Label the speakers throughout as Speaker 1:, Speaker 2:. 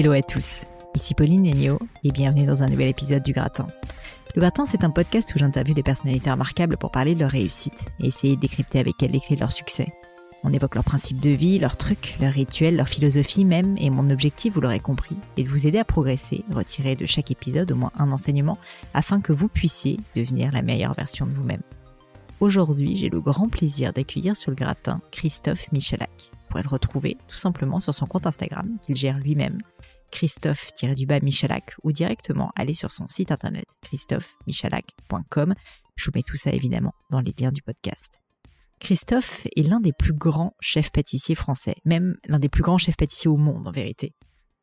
Speaker 1: Hello à tous, ici Pauline Negno et bienvenue dans un nouvel épisode du Gratin. Le Gratin, c'est un podcast où j'interviewe des personnalités remarquables pour parler de leur réussite et essayer de décrypter avec elles les clés de leur succès. On évoque leurs principes de vie, leurs trucs, leurs rituels, leur philosophie même, et mon objectif, vous l'aurez compris, est de vous aider à progresser, retirer de chaque épisode au moins un enseignement, afin que vous puissiez devenir la meilleure version de vous-même. Aujourd'hui, j'ai le grand plaisir d'accueillir sur le gratin Christophe Michalak. Pourrez le retrouver tout simplement sur son compte Instagram qu'il gère lui-même, Christophe-du-bas Michalak, ou directement aller sur son site internet christophemichalak.com. Je vous mets tout ça évidemment dans les liens du podcast. Christophe est l'un des plus grands chefs pâtissiers français, même l'un des plus grands chefs pâtissiers au monde en vérité.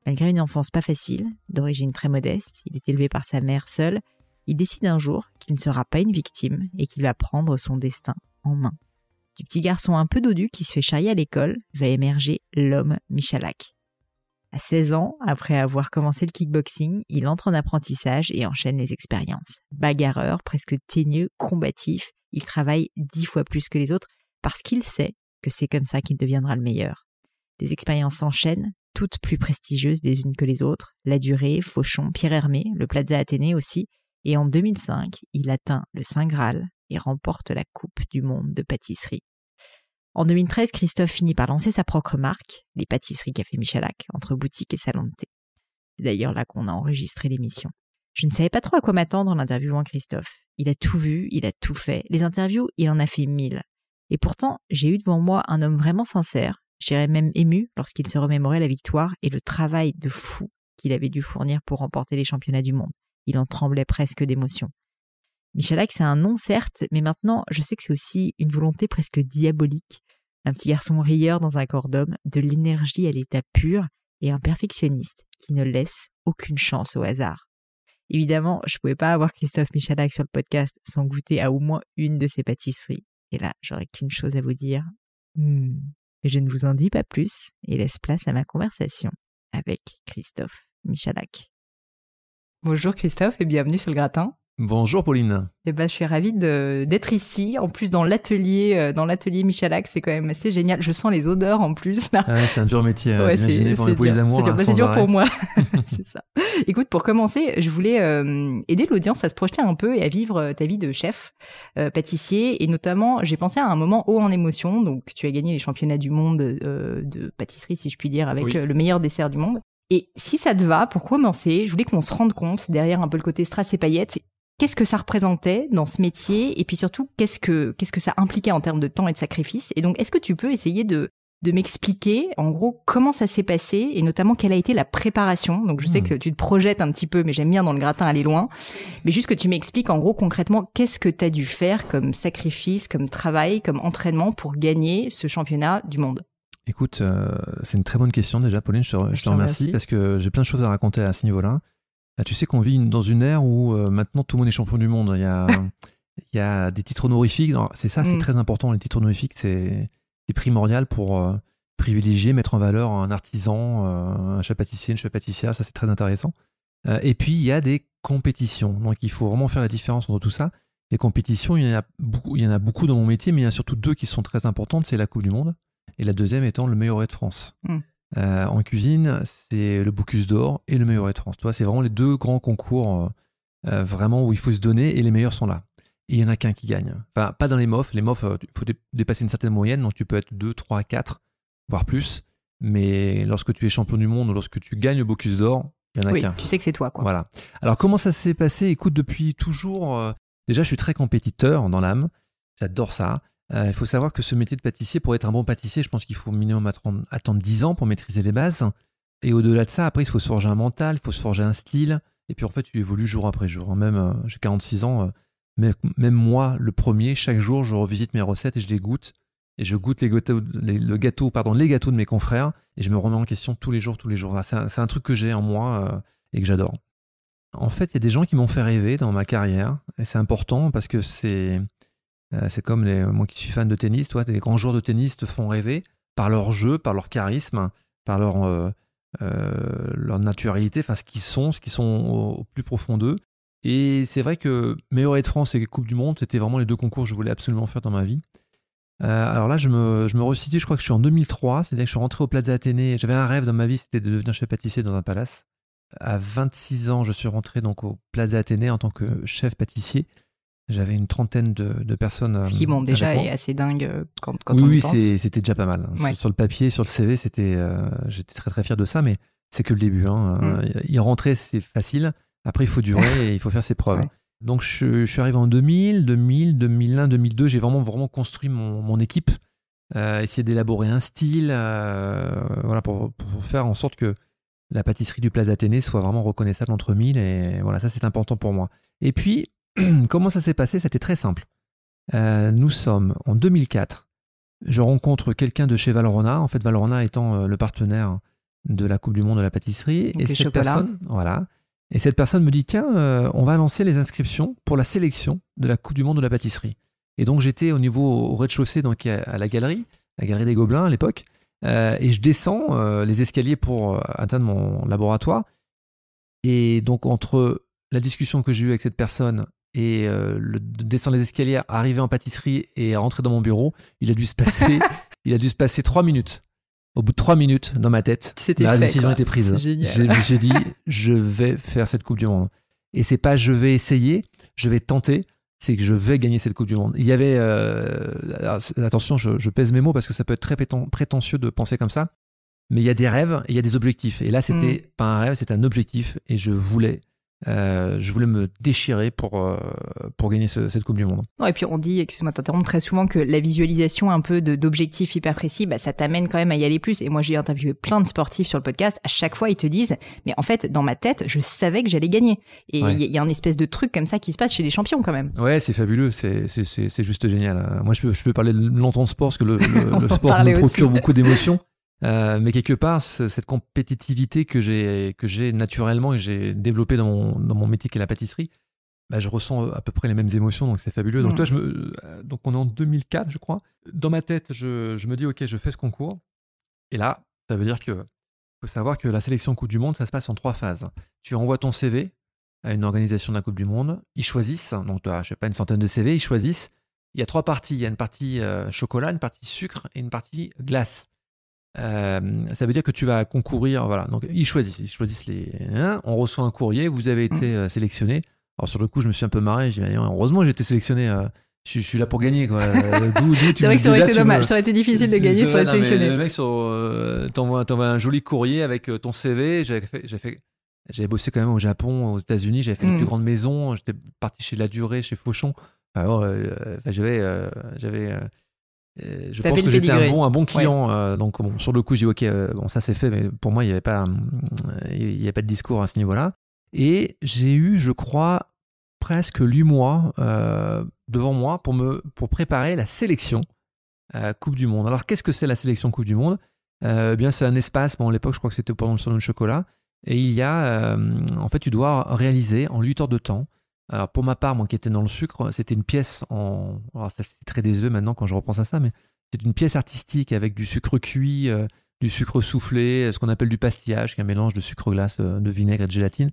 Speaker 1: Malgré une enfance pas facile, d'origine très modeste, il est élevé par sa mère seule, il décide un jour qu'il ne sera pas une victime et qu'il va prendre son destin en main. Du petit garçon un peu dodu qui se fait charrier à l'école va émerger l'homme Michalak. À 16 ans, après avoir commencé le kickboxing, il entre en apprentissage et enchaîne les expériences. Bagarreur, presque teigneux, combatif, il travaille dix fois plus que les autres parce qu'il sait que c'est comme ça qu'il deviendra le meilleur. Les expériences s'enchaînent, toutes plus prestigieuses les unes que les autres, La Durée, Fauchon, Pierre Hermé, le Plaza Athénée aussi, et en 2005, il atteint le Saint Graal et remporte la Coupe du Monde de pâtisserie. En 2013, Christophe finit par lancer sa propre marque, les pâtisseries Café Michalak, entre boutique et salon de thé. C'est d'ailleurs là qu'on a enregistré l'émission. Je ne savais pas trop à quoi m'attendre en interviewant Christophe. Il a tout vu, il a tout fait. Les interviews, il en a fait mille. Et pourtant, j'ai eu devant moi un homme vraiment sincère. J'irais même ému lorsqu'il se remémorait la victoire et le travail de fou qu'il avait dû fournir pour remporter les championnats du monde. Il en tremblait presque d'émotion. Michalak, c'est un nom certes, mais maintenant, je sais que c'est aussi une volonté presque diabolique. Un petit garçon rieur dans un corps d'homme, de l'énergie à l'état pur et un perfectionniste qui ne laisse aucune chance au hasard. Évidemment, je pouvais pas avoir Christophe Michalak sur le podcast sans goûter à au moins une de ses pâtisseries. Et là, j'aurais qu'une chose à vous dire. Hmm. Je ne vous en dis pas plus et laisse place à ma conversation avec Christophe Michalak. Bonjour Christophe et bienvenue sur le gratin.
Speaker 2: Bonjour Pauline.
Speaker 1: Eh ben, je suis ravie d'être ici. En plus, dans l'atelier, euh, dans l'atelier Michalak, c'est quand même assez génial. Je sens les odeurs en plus.
Speaker 2: Là. Ah c'est un dur métier. Ouais, c'est pour les d'amour.
Speaker 1: C'est dur, pour moi. c'est ça. Écoute, pour commencer, je voulais euh, aider l'audience à se projeter un peu et à vivre euh, ta vie de chef pâtissier. Et notamment, j'ai pensé à un moment haut en émotion. Donc, tu as gagné les championnats du monde de pâtisserie, si je puis dire, avec le meilleur dessert du monde. Et si ça te va, pour commencer, je voulais qu'on se rende compte, derrière un peu le côté strass et paillettes, qu'est-ce que ça représentait dans ce métier et puis surtout qu'est-ce que qu'est-ce que ça impliquait en termes de temps et de sacrifice et donc est-ce que tu peux essayer de de m'expliquer en gros comment ça s'est passé et notamment quelle a été la préparation? Donc je sais hmm. que tu te projettes un petit peu mais j'aime bien dans le gratin aller loin. Mais juste que tu m'expliques en gros concrètement qu'est-ce que tu as dû faire comme sacrifice, comme travail, comme entraînement pour gagner ce championnat du monde?
Speaker 2: Écoute, euh, c'est une très bonne question déjà Pauline, je te, remercie, remercie parce que j'ai plein de choses à raconter à ce niveau-là. Ah, tu sais qu'on vit dans une ère où euh, maintenant tout le monde est champion du monde. Il y a, il y a des titres honorifiques. C'est ça, c'est mm. très important. Les titres honorifiques, c'est primordial pour euh, privilégier, mettre en valeur un artisan, euh, un chef pâtissier, une chef pâtissière. Ça, c'est très intéressant. et puis, il y a des compétitions. Donc, il faut vraiment faire la différence entre tout ça. Les compétitions, il y en a beaucoup, il y en a beaucoup dans mon métier, mais il y en a surtout deux qui sont très importantes. C'est la Coupe du Monde et la deuxième étant le meilleur de France. Mm. Euh, en cuisine, c'est le Bocuse d'Or et le meilleur de France. c'est vraiment les deux grands concours euh, euh, vraiment où il faut se donner et les meilleurs sont là. et il y en a qu'un qui gagne. Enfin, pas dans les MOF. Les MOF, il faut dépasser une certaine moyenne, donc tu peux être 2, 3, 4, voire plus. Mais lorsque tu es champion du monde ou lorsque tu gagnes le Bocuse d'Or, il y en a
Speaker 1: oui,
Speaker 2: qu'un.
Speaker 1: Tu sais que c'est toi, quoi.
Speaker 2: Voilà. Alors, comment ça s'est passé? Écoute, depuis toujours. Euh, déjà, je suis très compétiteur dans l'âme. J'adore ça. Euh, il faut savoir que ce métier de pâtissier, pour être un bon pâtissier, je pense qu'il faut minimum attendre 10 ans pour maîtriser les bases. Et au-delà de ça, après, il faut se forger un mental, il faut se forger un style. Et puis, en fait, tu évolues jour après jour. Même, euh, j'ai 46 ans. même moi, le premier, chaque jour, je revisite mes recettes et je les goûte et je goûte les gâteaux, pardon, les gâteaux de mes confrères et je me remets en question tous les jours, tous les jours. C'est un, truc que j'ai en moi euh, et que j'adore. En fait, il y a des gens qui m'ont fait rêver dans ma carrière et c'est important parce que c'est euh, c'est comme les, moi qui suis fan de tennis, toi, les grands joueurs de tennis te font rêver par leur jeu, par leur charisme, par leur euh, leur naturalité, enfin ce qu'ils sont, ce qu'ils sont au, plus profond d'eux. Et c'est vrai que meilleur de France et Coupe du Monde, c'était vraiment les deux concours que je voulais absolument faire dans ma vie. Euh, alors là, je me, je me resitue, je crois que je suis en 2003, c'est-à-dire que je suis rentré au Plaza Athénée. J'avais un rêve dans ma vie, c'était de devenir chef pâtissier dans un palace. À 26 ans, je suis rentré donc au Plaza Athénée en tant que chef pâtissier. J'avais une trentaine de, personnes.
Speaker 1: Ce qui, bon, euh, déjà est assez dingue euh, quand, quand
Speaker 2: oui,
Speaker 1: on
Speaker 2: y
Speaker 1: pense.
Speaker 2: Oui, c'était déjà pas mal. Sur, le papier, sur le CV, c'était, j'étais très très fier de ça, mais c'est que le début. Hein. Mm. Y rentrer, c'est facile. Après, il faut durer et il faut faire ses preuves. Donc je, suis arrivé en 2000, 2000, 2001, 2002. J'ai vraiment vraiment construit mon, équipe, euh, essayer d'élaborer un style, euh, voilà pour, faire en sorte que la pâtisserie du Plaza Athénée soit vraiment reconnaissable entre mille. Et voilà, ça c'est important pour moi. Et puis comment ça s'est passé? C'était très simple. Euh, nous sommes en 2004. Je rencontre quelqu'un de chez Valrona, en fait Valrona étant le partenaire de la Coupe du Monde de la pâtisserie.
Speaker 1: et cette personne,
Speaker 2: voilà, et cette personne me dit tiens, euh, on va lancer les inscriptions pour la sélection de la Coupe du Monde de la pâtisserie. Et donc j'étais au niveau au rez-de-chaussée, donc à la galerie, la galerie des Gobelins à l'époque, euh, et je descends euh, les escaliers pour atteindre mon laboratoire. Et donc entre la discussion que j'ai eue avec cette personne et le descendre les escaliers, arriver en pâtisserie et rentrer dans mon bureau, il a dû se passer, il a dû se passer trois minutes. Au bout de trois minutes, dans ma tête, la décision était prise. J'ai dit, je vais faire cette Coupe du Monde. Et c'est pas je vais essayer, je vais tenter, c'est que je vais gagner cette Coupe du Monde. Il y avait, euh, attention, je, pèse mes mots parce que ça peut être très prétentieux de penser comme ça, mais il y a des rêves et il y a des objectifs. Et là, c'était mm. pas un rêve, c'était un objectif et je voulais euh, je voulais me déchirer pour, euh, pour gagner cette Coupe du Monde.
Speaker 1: Non, et puis on dit, excuse-moi t'interrompre, très souvent que la visualisation un peu d'objectifs hyper précis, bah, ça t'amène quand même à y aller plus. Et moi j'ai interviewé plein de sportifs sur le podcast, à chaque fois ils te disent, mais en fait dans ma tête, je savais que j'allais gagner. Et il y, a un espèce de truc comme ça qui se passe chez les champions quand même.
Speaker 2: Ouais, c'est fabuleux, c'est juste génial. Moi je peux, je peux parler longtemps de sport parce que le, le sport me procure beaucoup d'émotions. Euh, mais quelque part, cette compétitivité que j'ai que j'ai naturellement et que j'ai développée dans mon, dans mon métier qui est la pâtisserie, bah, je ressens à peu près les mêmes émotions, donc c'est fabuleux. Donc, mm. toi, je me, euh, donc on est en 2004, je crois. Dans ma tête, je, je, me dis, ok, je fais ce concours. Et là, ça veut dire que faut savoir que la sélection Coupe du Monde, ça se passe en trois phases. Tu envoies ton CV à une organisation de la Coupe du Monde. Ils choisissent, donc tu as, je sais pas, une centaine de CV, ils choisissent. Il y a trois parties. Il y a une partie euh, chocolat, une partie sucre et une partie glace. Euh, ça veut dire que tu vas concourir. Voilà. Donc, ils choisissent. Ils choisissent les. Hein, on reçoit un courrier. Vous avez été euh, sélectionné. Alors, sur le coup, je me suis un peu marré. J'ai dit, heureusement, j'ai été sélectionné. Euh, je, suis là pour gagner. c'est
Speaker 1: vrai que ça aurait été dommage. Ça aurait été difficile de gagner sans être sélectionné.
Speaker 2: Le mec t'envoie, un joli courrier avec ton CV. J'avais fait. J'avais bossé quand même au Japon, aux États-Unis. J'avais fait les mm. plus grandes maisons. J'étais parti chez La Durée, chez Fauchon. j'avais, j'avais
Speaker 1: euh,
Speaker 2: je pense que j'étais un bon, un bon client. Euh, donc, sur le coup, j'ai dit, OK, euh, bon, ça c'est fait, mais pour moi, il n'y avait, pas, il y avait pas de discours à ce niveau-là. Et j'ai eu, je crois, presque huit mois devant moi pour, me, pour préparer la sélection Coupe du Monde. Alors, qu'est-ce que c'est la sélection Coupe du Monde? Eh bien, c'est un espace, bon, à l'époque, je crois que c'était pendant le salon de chocolat. Et il y a, en fait, tu dois réaliser en 8 heures de temps alors pour ma part, moi qui étais dans le sucre, c'était une pièce en. Alors c'est très des œufs maintenant quand je repense à ça, mais c'est une pièce artistique avec du sucre cuit, euh, du sucre soufflé, ce qu'on appelle du pastillage, qui est un mélange de sucre glace, euh, de vinaigre et de gélatine.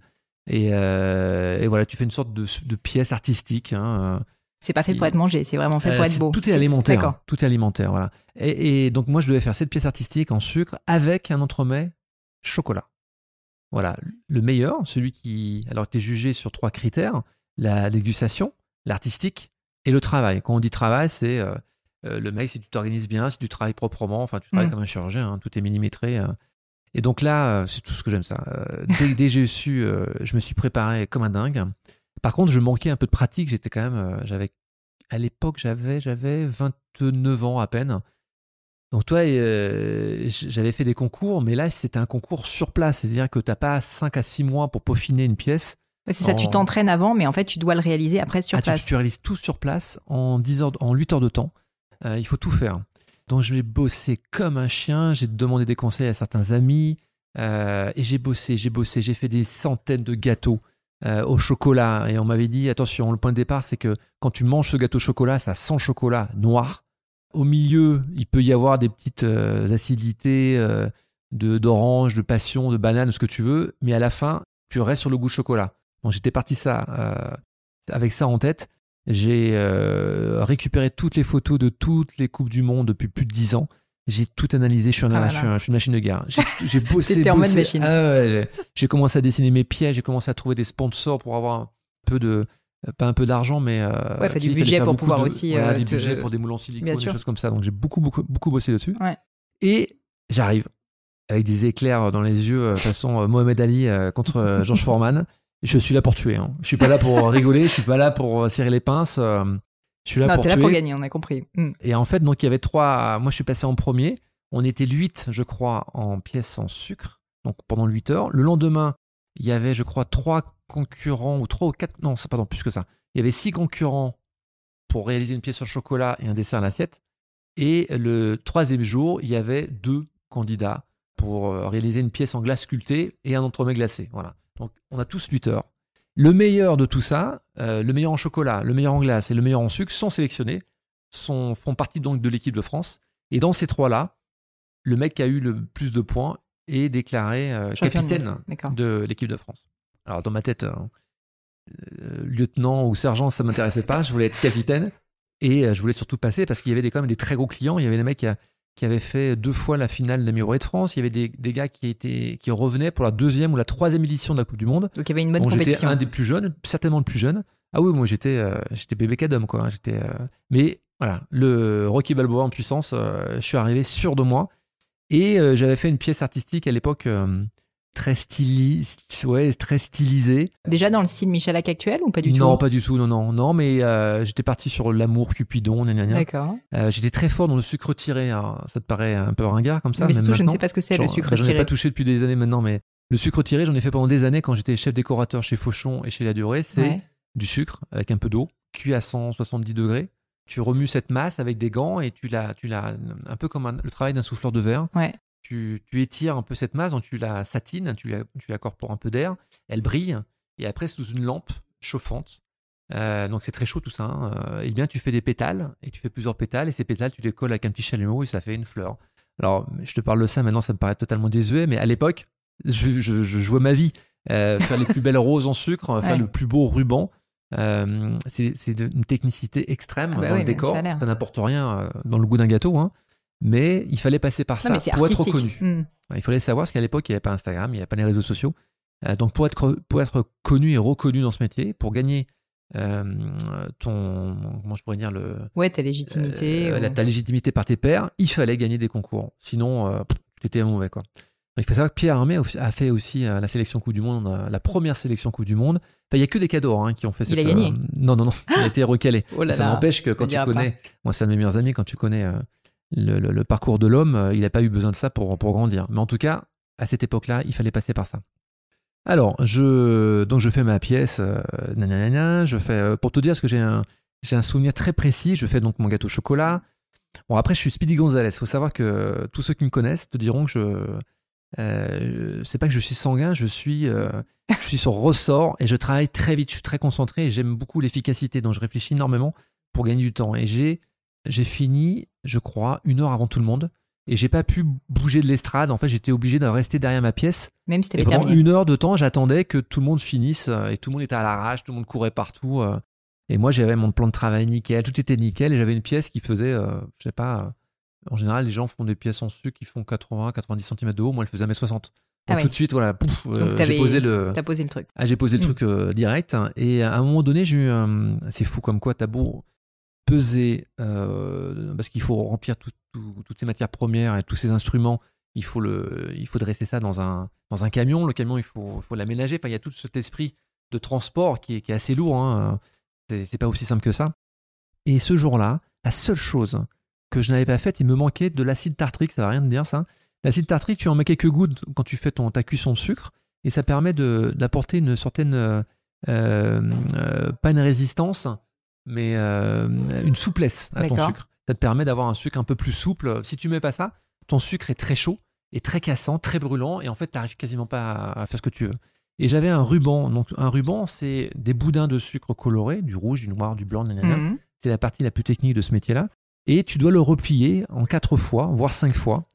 Speaker 2: Et, euh, voilà, tu fais une sorte de, pièce artistique. Hein,
Speaker 1: c'est pas fait pour être mangé, c'est vraiment fait pour être beau.
Speaker 2: Tout est alimentaire. Tout est alimentaire, voilà. Et, et, donc moi, je devais faire cette pièce artistique en sucre avec un entremets chocolat. Voilà, le meilleur, celui qui, alors tu es jugé sur trois critères la dégustation, l'artistique et le travail. Quand on dit travail, c'est le mec, si tu t'organises bien, si tu travailles proprement, enfin, tu travailles mm. comme un chirurgien, hein, tout est millimétré. Et donc là, c'est tout ce que j'aime ça. dès, que j'ai su, je me suis préparé comme un dingue. Par contre, je manquais un peu de pratique. J'étais quand même, j'avais à l'époque, j'avais j'avais 29 ans à peine. Donc toi, euh, j'avais fait des concours, mais là, c'était un concours sur place. C'est-à-dire que tu n'as pas 5 à 6 mois pour peaufiner une pièce.
Speaker 1: C'est ça, tu t'entraînes avant, mais en fait, tu dois le réaliser après sur ah, place.
Speaker 2: Tu, réalises tout sur place en, 10 heures, en 8 heures de temps. Euh, il faut tout faire. Donc je vais bosser comme un chien. J'ai demandé des conseils à certains amis. Euh, et j'ai bossé, j'ai bossé. J'ai fait des centaines de gâteaux au chocolat. Et on m'avait dit, attention, le point de départ, c'est que quand tu manges ce gâteau au chocolat, ça sent chocolat noir. Au milieu, il peut y avoir des petites euh, acidités euh, de d'orange, de passion, de banane, ce que tu veux, mais à la fin, tu restes sur le goût chocolat. J'étais parti ça euh, avec ça en tête. J'ai récupéré toutes les photos de toutes les coupes du monde depuis plus de dix ans. J'ai tout analysé. Je suis, ah une machine de guerre. J'ai bossé.
Speaker 1: machine.
Speaker 2: Ah j'ai commencé à dessiner mes pieds. J'ai commencé à trouver des sponsors pour avoir un peu de pas un peu d'argent, mais
Speaker 1: euh, ouais, fait du budget pour pouvoir aussi
Speaker 2: voilà, euh, budget pour des moules en silicone, des choses comme ça. Donc j'ai beaucoup beaucoup beaucoup bossé dessus. Et j'arrive avec des éclairs dans les yeux, euh, façon Mohamed Ali contre George Foreman. Je suis là pour tuer. Hein. Je suis pas là pour rigoler. Je suis pas là pour serrer les pinces. je suis là pour tuer.
Speaker 1: là pour gagner. On a compris.
Speaker 2: Mm. Et en fait, donc il y avait trois. Moi, je suis passé en premier. On était huit, je crois, en pièces en sucre. Donc pendant 8 heures. Le lendemain, il y avait, je crois, trois concurrents, ou trois ou quatre, non, pardon, plus que ça. Il y avait six concurrents pour réaliser une pièce au chocolat et un dessert à l'assiette. Et le troisième jour, il y avait deux candidats pour euh, réaliser une pièce en glace sculptée et un entremets glacé. Voilà. Donc on a tous 8 heures. Le meilleur de tout ça, euh, le meilleur en chocolat, le meilleur en glace et le meilleur en sucre sont sélectionnés, sont, font partie donc de l'équipe de France. Et dans ces trois-là, le mec qui a eu le plus de points est déclaré euh, capitaine de l'équipe de France. Alors dans ma tête, hein, euh, lieutenant ou sergent, ça m'intéressait pas. Je voulais être capitaine et je voulais surtout passer parce qu'il y avait des, quand même des très gros clients. Il y avait des mecs qui, avaient fait deux fois la finale de la de France. Il y avait des, gars qui étaient qui revenaient pour la deuxième ou la troisième édition de la Coupe du Monde.
Speaker 1: Donc il y avait une bonne compétition.
Speaker 2: J'étais un des plus jeunes, certainement le plus jeune. Ah oui, moi j'étais euh, j'étais bébé cadom quoi. J'étais mais voilà, le Rocky Balboa en puissance. je suis arrivé sûr de moi et j'avais fait une pièce artistique à l'époque très ouais, très stylisé.
Speaker 1: Déjà dans le style Michalak actuel ou pas du tout?
Speaker 2: Non, pas du tout, non, non, non, mais euh, j'étais parti sur l'amour, Cupidon,
Speaker 1: D'accord.
Speaker 2: Euh, j'étais très fort dans le sucre tiré. ça te paraît un peu ringard comme ça
Speaker 1: Mais surtout, je ne sais pas ce que c'est le sucre tiré.
Speaker 2: J'en ai pas touché depuis des années maintenant, mais le sucre tiré, j'en ai fait pendant des années quand j'étais chef décorateur chez Fauchon et chez La Durée. C'est du sucre avec un peu d'eau, cuit à 170 degrés. Tu remues cette masse avec des gants et tu l'as, tu l'as un peu comme le travail d'un souffleur de verre.
Speaker 1: Ouais
Speaker 2: tu, étires un peu cette masse, donc tu la satines, tu, la, tu un peu d'air, elle brille, et après sous une lampe chauffante, euh, donc c'est très chaud tout ça, hein, euh, et bien tu fais des pétales, et tu fais plusieurs pétales, et ces pétales tu les colles avec un petit chalumeau, et ça fait une fleur. Alors je te parle de ça, maintenant ça me paraît totalement désuet, mais à l'époque, je, je, jouais ma vie. Euh, faire les plus belles roses en sucre, faire le plus beau ruban. c'est une technicité extrême ah bah dans le décor. Ça, n'apporte rien dans le goût d'un gâteau. Hein mais il fallait passer par ça pour être reconnu. Hmm. Il fallait savoir parce qu'à l'époque, il n'y avait pas Instagram, il n'y avait pas les réseaux sociaux. Euh, donc pour être, pour être connu et reconnu dans ce métier, pour gagner euh, ton comment je pourrais dire le
Speaker 1: ouais ta légitimité
Speaker 2: euh, ta légitimité par tes pairs il fallait gagner des concours. Sinon tu étais mauvais quoi. Il faut savoir que Pierre Armé a fait aussi la sélection Coupe du Monde la première sélection Coupe du Monde. Il n'y a que des cadeaux hein, qui ont fait
Speaker 1: il a gagné.
Speaker 2: non non non il a été recalé oh ça n'empêche que quand tu connais moi c'est un de mes meilleurs amis quand tu connais le, parcours de l'homme, euh, il n'a pas eu besoin de ça pour, pour grandir. Mais en tout cas, à cette époque-là, il fallait passer par ça. Alors, je, donc je fais ma pièce, euh, je fais, euh, pour te dire, parce que j'ai un, j'ai un souvenir très précis, je fais donc mon gâteau au chocolat. Bon, après, je suis Speedy Gonzalez. Il faut savoir que tous ceux qui me connaissent te diront que je. Euh, c'est pas que je suis sanguin, je suis, je suis sur ressort et je travaille très vite, je suis très concentré et j'aime beaucoup l'efficacité. Donc, je réfléchis énormément pour gagner du temps. Et j'ai j'ai fini, je crois, une heure avant tout le monde. Et j'ai pas pu bouger de l'estrade. En fait, j'étais obligé de rester derrière ma pièce.
Speaker 1: Même si
Speaker 2: et
Speaker 1: pendant
Speaker 2: une heure de temps, j'attendais que tout le monde finisse. Euh, et tout le monde était à l'arrache, tout le monde courait partout. Euh. Et moi, j'avais mon plan de travail nickel, tout était nickel. Et j'avais une pièce qui faisait, euh, je sais pas, en général, les gens font des pièces en sucre qui font 80, 90 cm de haut. Moi, elle faisait 1m60. Ah tout de suite, voilà, j'ai posé le.
Speaker 1: T'as posé le truc.
Speaker 2: Ah, j'ai posé le mm. truc direct. Et à un moment donné, j'ai eu. c'est fou comme quoi, t'as beau peser, parce qu'il faut remplir toutes ces matières premières et tous ces instruments. Il faut, le, il faut dresser ça dans un, dans un camion. Le camion, il faut, faut l'aménager. Enfin, il y a tout cet esprit de transport qui est, assez lourd. Hein. C'est pas aussi simple que ça. Et ce jour-là, la seule chose que je n'avais pas faite, il me manquait de l'acide tartrique. Ça va rien de dire ça. L'acide tartrique, tu en mets quelques gouttes quand tu fais ton, ta cuisson de sucre et ça permet d'apporter une certaine, euh, euh, pas une résistance, mais euh, une souplesse à ton sucre. Ça te permet d'avoir un sucre un peu plus souple. Si tu mets pas ça, ton sucre est très chaud et très cassant, très brûlant, et en fait, tu n'arrives quasiment pas à, faire ce que tu veux. Et j'avais un ruban. Donc, un ruban, c'est des boudins de sucre colorés, du rouge, du noir, du blanc, mmh. C'est la partie la plus technique de ce métier-là. Et tu dois le replier en quatre fois, voire cinq fois.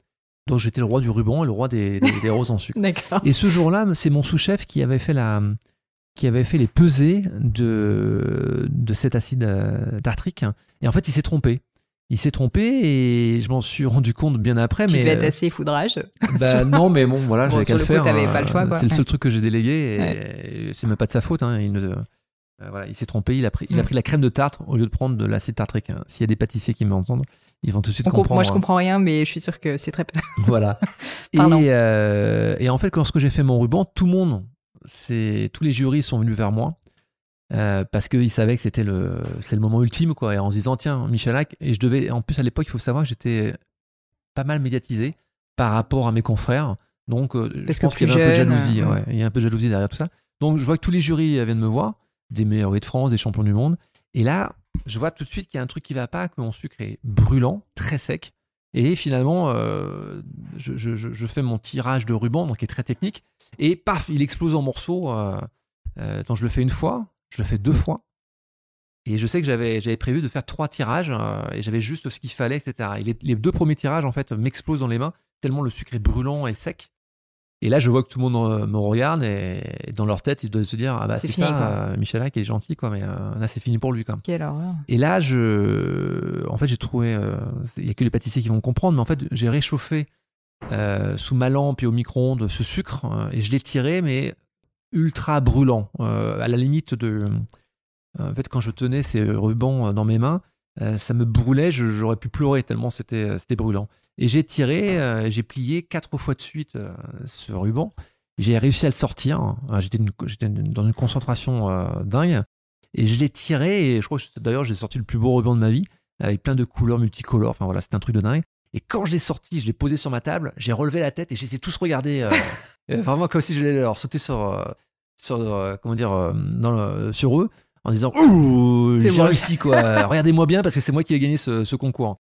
Speaker 2: Donc j'étais le roi du ruban et le roi des, roses en sucre. Et ce jour-là, c'est mon sous-chef qui avait fait la, qui avait fait les pesées de, de cet acide euh, tartrique. Et en fait, il s'est trompé. Il s'est trompé et je m'en suis rendu compte bien après.
Speaker 1: Tu
Speaker 2: mais
Speaker 1: devais être euh, assez foudrage.
Speaker 2: Bah, non, mais bon, voilà, j'avais qu'à le, faire.
Speaker 1: Coup, pas le choix.
Speaker 2: C'est le seul truc que j'ai délégué et, c'est même pas de sa faute. Hein. Il ne, euh, voilà, il s'est trompé, il a, pris, il a mm. pris la crème de tarte au lieu de prendre de l'acide tartrique. Hein. S'il y a des pâtissiers qui m'entendent, ils vont tout de suite comprendre.
Speaker 1: Moi, je comprends rien, mais je suis sûr que c'est très.
Speaker 2: voilà. et, euh, et, en fait, lorsque j'ai fait mon ruban, tout le monde, c'est tous les jurys sont venus vers moi euh, parce qu'ils savaient que c'était le, c'est le moment ultime, quoi. Et en se disant, tiens, Michalak, et je devais, en plus à l'époque, il faut savoir que j'étais pas mal médiatisé par rapport à mes confrères. Donc, je pense qu'il y avait un peu de jalousie. Ouais. Il y a un peu de jalousie derrière tout ça. Donc, je vois que tous les jurys viennent me voir des meilleurs de France, des champions du monde. Et là, je vois tout de suite qu'il y a un truc qui va pas, que mon sucre est brûlant, très sec. Et finalement, euh, je, fais mon tirage de ruban, donc qui est très technique. Et paf, il explose en morceaux. Euh, euh, donc je le fais une fois, je le fais deux fois. Et je sais que j'avais, j'avais prévu de faire trois tirages et j'avais juste ce qu'il fallait, etc. Et les, les, deux premiers tirages, en fait, m'explosent dans les mains, tellement le sucre est brûlant et sec. Et là, je vois que tout le monde euh, me regarde et dans leur tête, ils doivent se dire Ah bah c'est ça, euh, Michel qui est gentil, quoi, mais euh, là, c'est fini pour lui. Quoi.
Speaker 1: Quelle
Speaker 2: Et là, je... en fait, j'ai trouvé. Il n'y a que les pâtissiers qui vont comprendre, mais en fait, j'ai réchauffé sous ma lampe et au micro-ondes ce sucre et je l'ai tiré, mais ultra brûlant, à la limite de. En fait, quand je tenais ces rubans dans mes mains, ça me brûlait, j'aurais pu pleurer tellement c'était brûlant. Et j'ai tiré, euh, j'ai plié quatre fois de suite euh, ce ruban. J'ai réussi à le sortir. J'étais dans une concentration euh, dingue. Et je l'ai tiré. Et je crois que d'ailleurs, j'ai sorti le plus beau ruban de ma vie, avec plein de couleurs multicolores. Enfin voilà, c'était un truc de dingue. Et quand je l'ai sorti, je l'ai posé sur ma table, j'ai relevé la tête et j'étais tous regardés. vraiment comme si je voulais leur sauter sur, sur, comment dire, dans sur eux en disant Ouh, j'ai réussi quoi. Regardez-moi bien parce que c'est moi qui ai gagné ce, ce concours.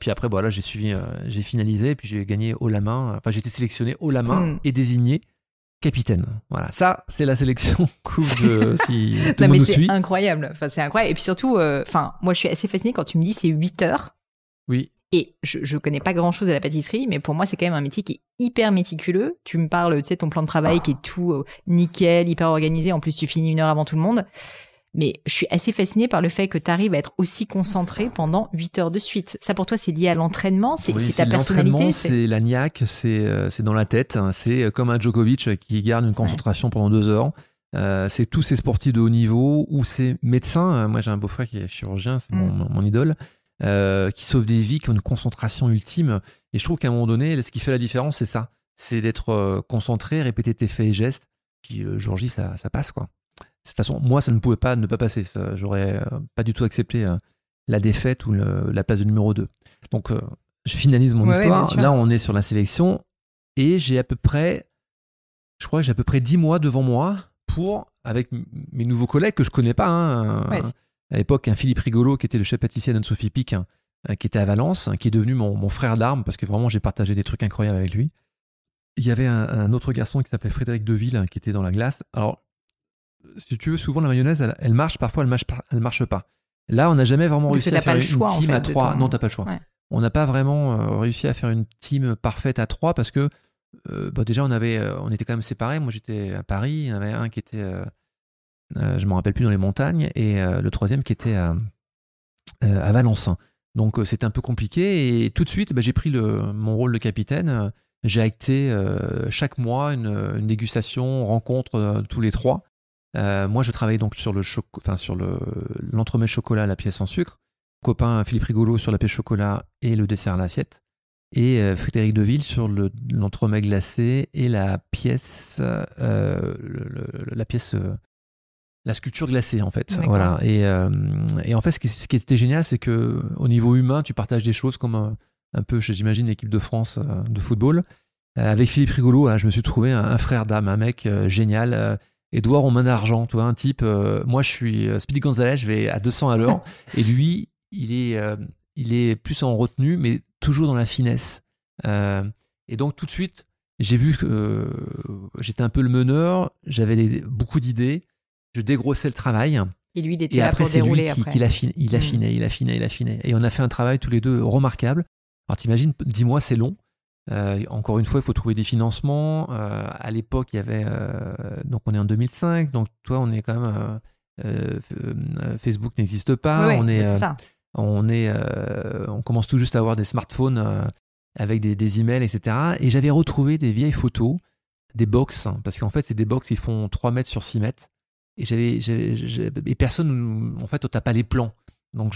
Speaker 2: Puis après, voilà, j'ai suivi, euh, j'ai finalisé, puis j'ai gagné haut la main. Enfin, j'ai été sélectionné haut la main hmm. et désigné capitaine. Voilà, ça, c'est la sélection coupe de si tout non, mais
Speaker 1: c'est incroyable. Enfin, c'est incroyable. Et puis surtout, euh, moi, je suis assez fasciné quand tu me dis c'est 8 heures.
Speaker 2: Oui.
Speaker 1: Et je, je connais pas grand chose à la pâtisserie, mais pour moi, c'est quand même un métier qui est hyper méticuleux. Tu me parles, tu sais, ton plan de travail qui est tout euh, nickel, hyper organisé. En plus, tu finis une heure avant tout le monde. Mais je suis assez fascinée par le fait que tu arrives à être aussi concentré pendant 8 heures de suite. Ça pour toi, c'est lié à l'entraînement, c'est ta personnalité?
Speaker 2: C'est la niaque, euh, c'est dans la tête. Hein. C'est euh, comme un Djokovic qui garde une concentration pendant 2 heures. Euh, c'est tous ces sportifs de haut niveau ou ces médecins. Moi, j'ai un beau-frère qui est chirurgien, c'est mon, mm. mon, idole, qui sauve des vies, qui ont une concentration ultime. Et je trouve qu'à un moment donné, ce qui fait la différence, c'est ça. C'est d'être concentré, répéter tes faits et gestes. Puis le jour J, ça, ça passe, quoi de toute façon, moi, ça ne pouvait pas ne pas passer. J'aurais euh, pas du tout accepté euh, la défaite ou la place de numéro 2. Donc, euh, je finalise mon histoire. Là, on est sur la sélection et j'ai à peu près, je crois que j'ai à peu près 10 mois devant moi pour, avec mes nouveaux collègues que je connais pas, hein, à l'époque, un Philippe Rigolo qui était le chef pâtissier d'Anne-Sophie Pic, hein, qui était à Valence, qui est devenu mon, frère d'armes parce que vraiment j'ai partagé des trucs incroyables avec lui. Il y avait un, un autre garçon qui s'appelait Frédéric Deville qui était dans la glace. Alors, si tu veux, souvent la mayonnaise, elle, marche, parfois elle marche, elle marche pas. Là, on n'a jamais vraiment réussi à faire une team à trois. Non, t'as pas le choix. On n'a pas vraiment euh, réussi à faire une team parfaite à trois parce que euh, bah, déjà on avait, euh, on était quand même séparés. Moi, j'étais à Paris. Il y en avait un qui était, je me rappelle plus dans les montagnes, et le troisième qui était à, à Valence. Donc c'était un peu compliqué et tout de suite, bah, j'ai pris le, mon rôle de capitaine. J'ai acté chaque mois une, dégustation, rencontre tous les trois. Euh, moi, je travaille donc sur le enfin sur le l'entremets chocolat, la pièce en sucre, copain Philippe Rigolo sur la pêche chocolat et le dessert à l'assiette. Et Frédéric Deville sur l'entremets glacé et la pièce, la pièce la sculpture glacée en fait. Voilà. Et, et, en fait, ce qui, ce qui était génial, c'est que au niveau humain, tu partages des choses comme un peu, j'imagine, l'équipe de France euh, de football. Euh, avec Philippe Rigolo, hein, je me suis trouvé un, frère d'âme, un mec euh, génial. Edouard en main d'argent, tu vois, un type. moi, je suis Speedy Gonzalez, je vais à 200 à l'heure. et lui, il est, il est plus en retenue, mais toujours dans la finesse. et donc, tout de suite, j'ai vu que j'étais un peu le meneur, j'avais beaucoup d'idées, je dégrossais le travail.
Speaker 1: Et lui, il était là pour dérouler
Speaker 2: après. il, affinait, il affinait, il affinait, il affinait. Et on a fait un travail tous les deux remarquable. Alors t'imagines, 10 mois c'est long. Euh, encore une fois, il faut trouver des financements. Euh, à l'époque, il y avait. Euh, donc, on est en 2005. Donc, toi, on est quand même. Facebook n'existe pas. on est. Ça. On est. on commence tout juste à avoir des smartphones avec des, des, emails, etc. Et j'avais retrouvé des vieilles photos, des box, parce qu'en fait, c'est des box qui font 3 mètres sur 6 mètres. Et j'avais. Et personne. En fait, pas les plans. Donc,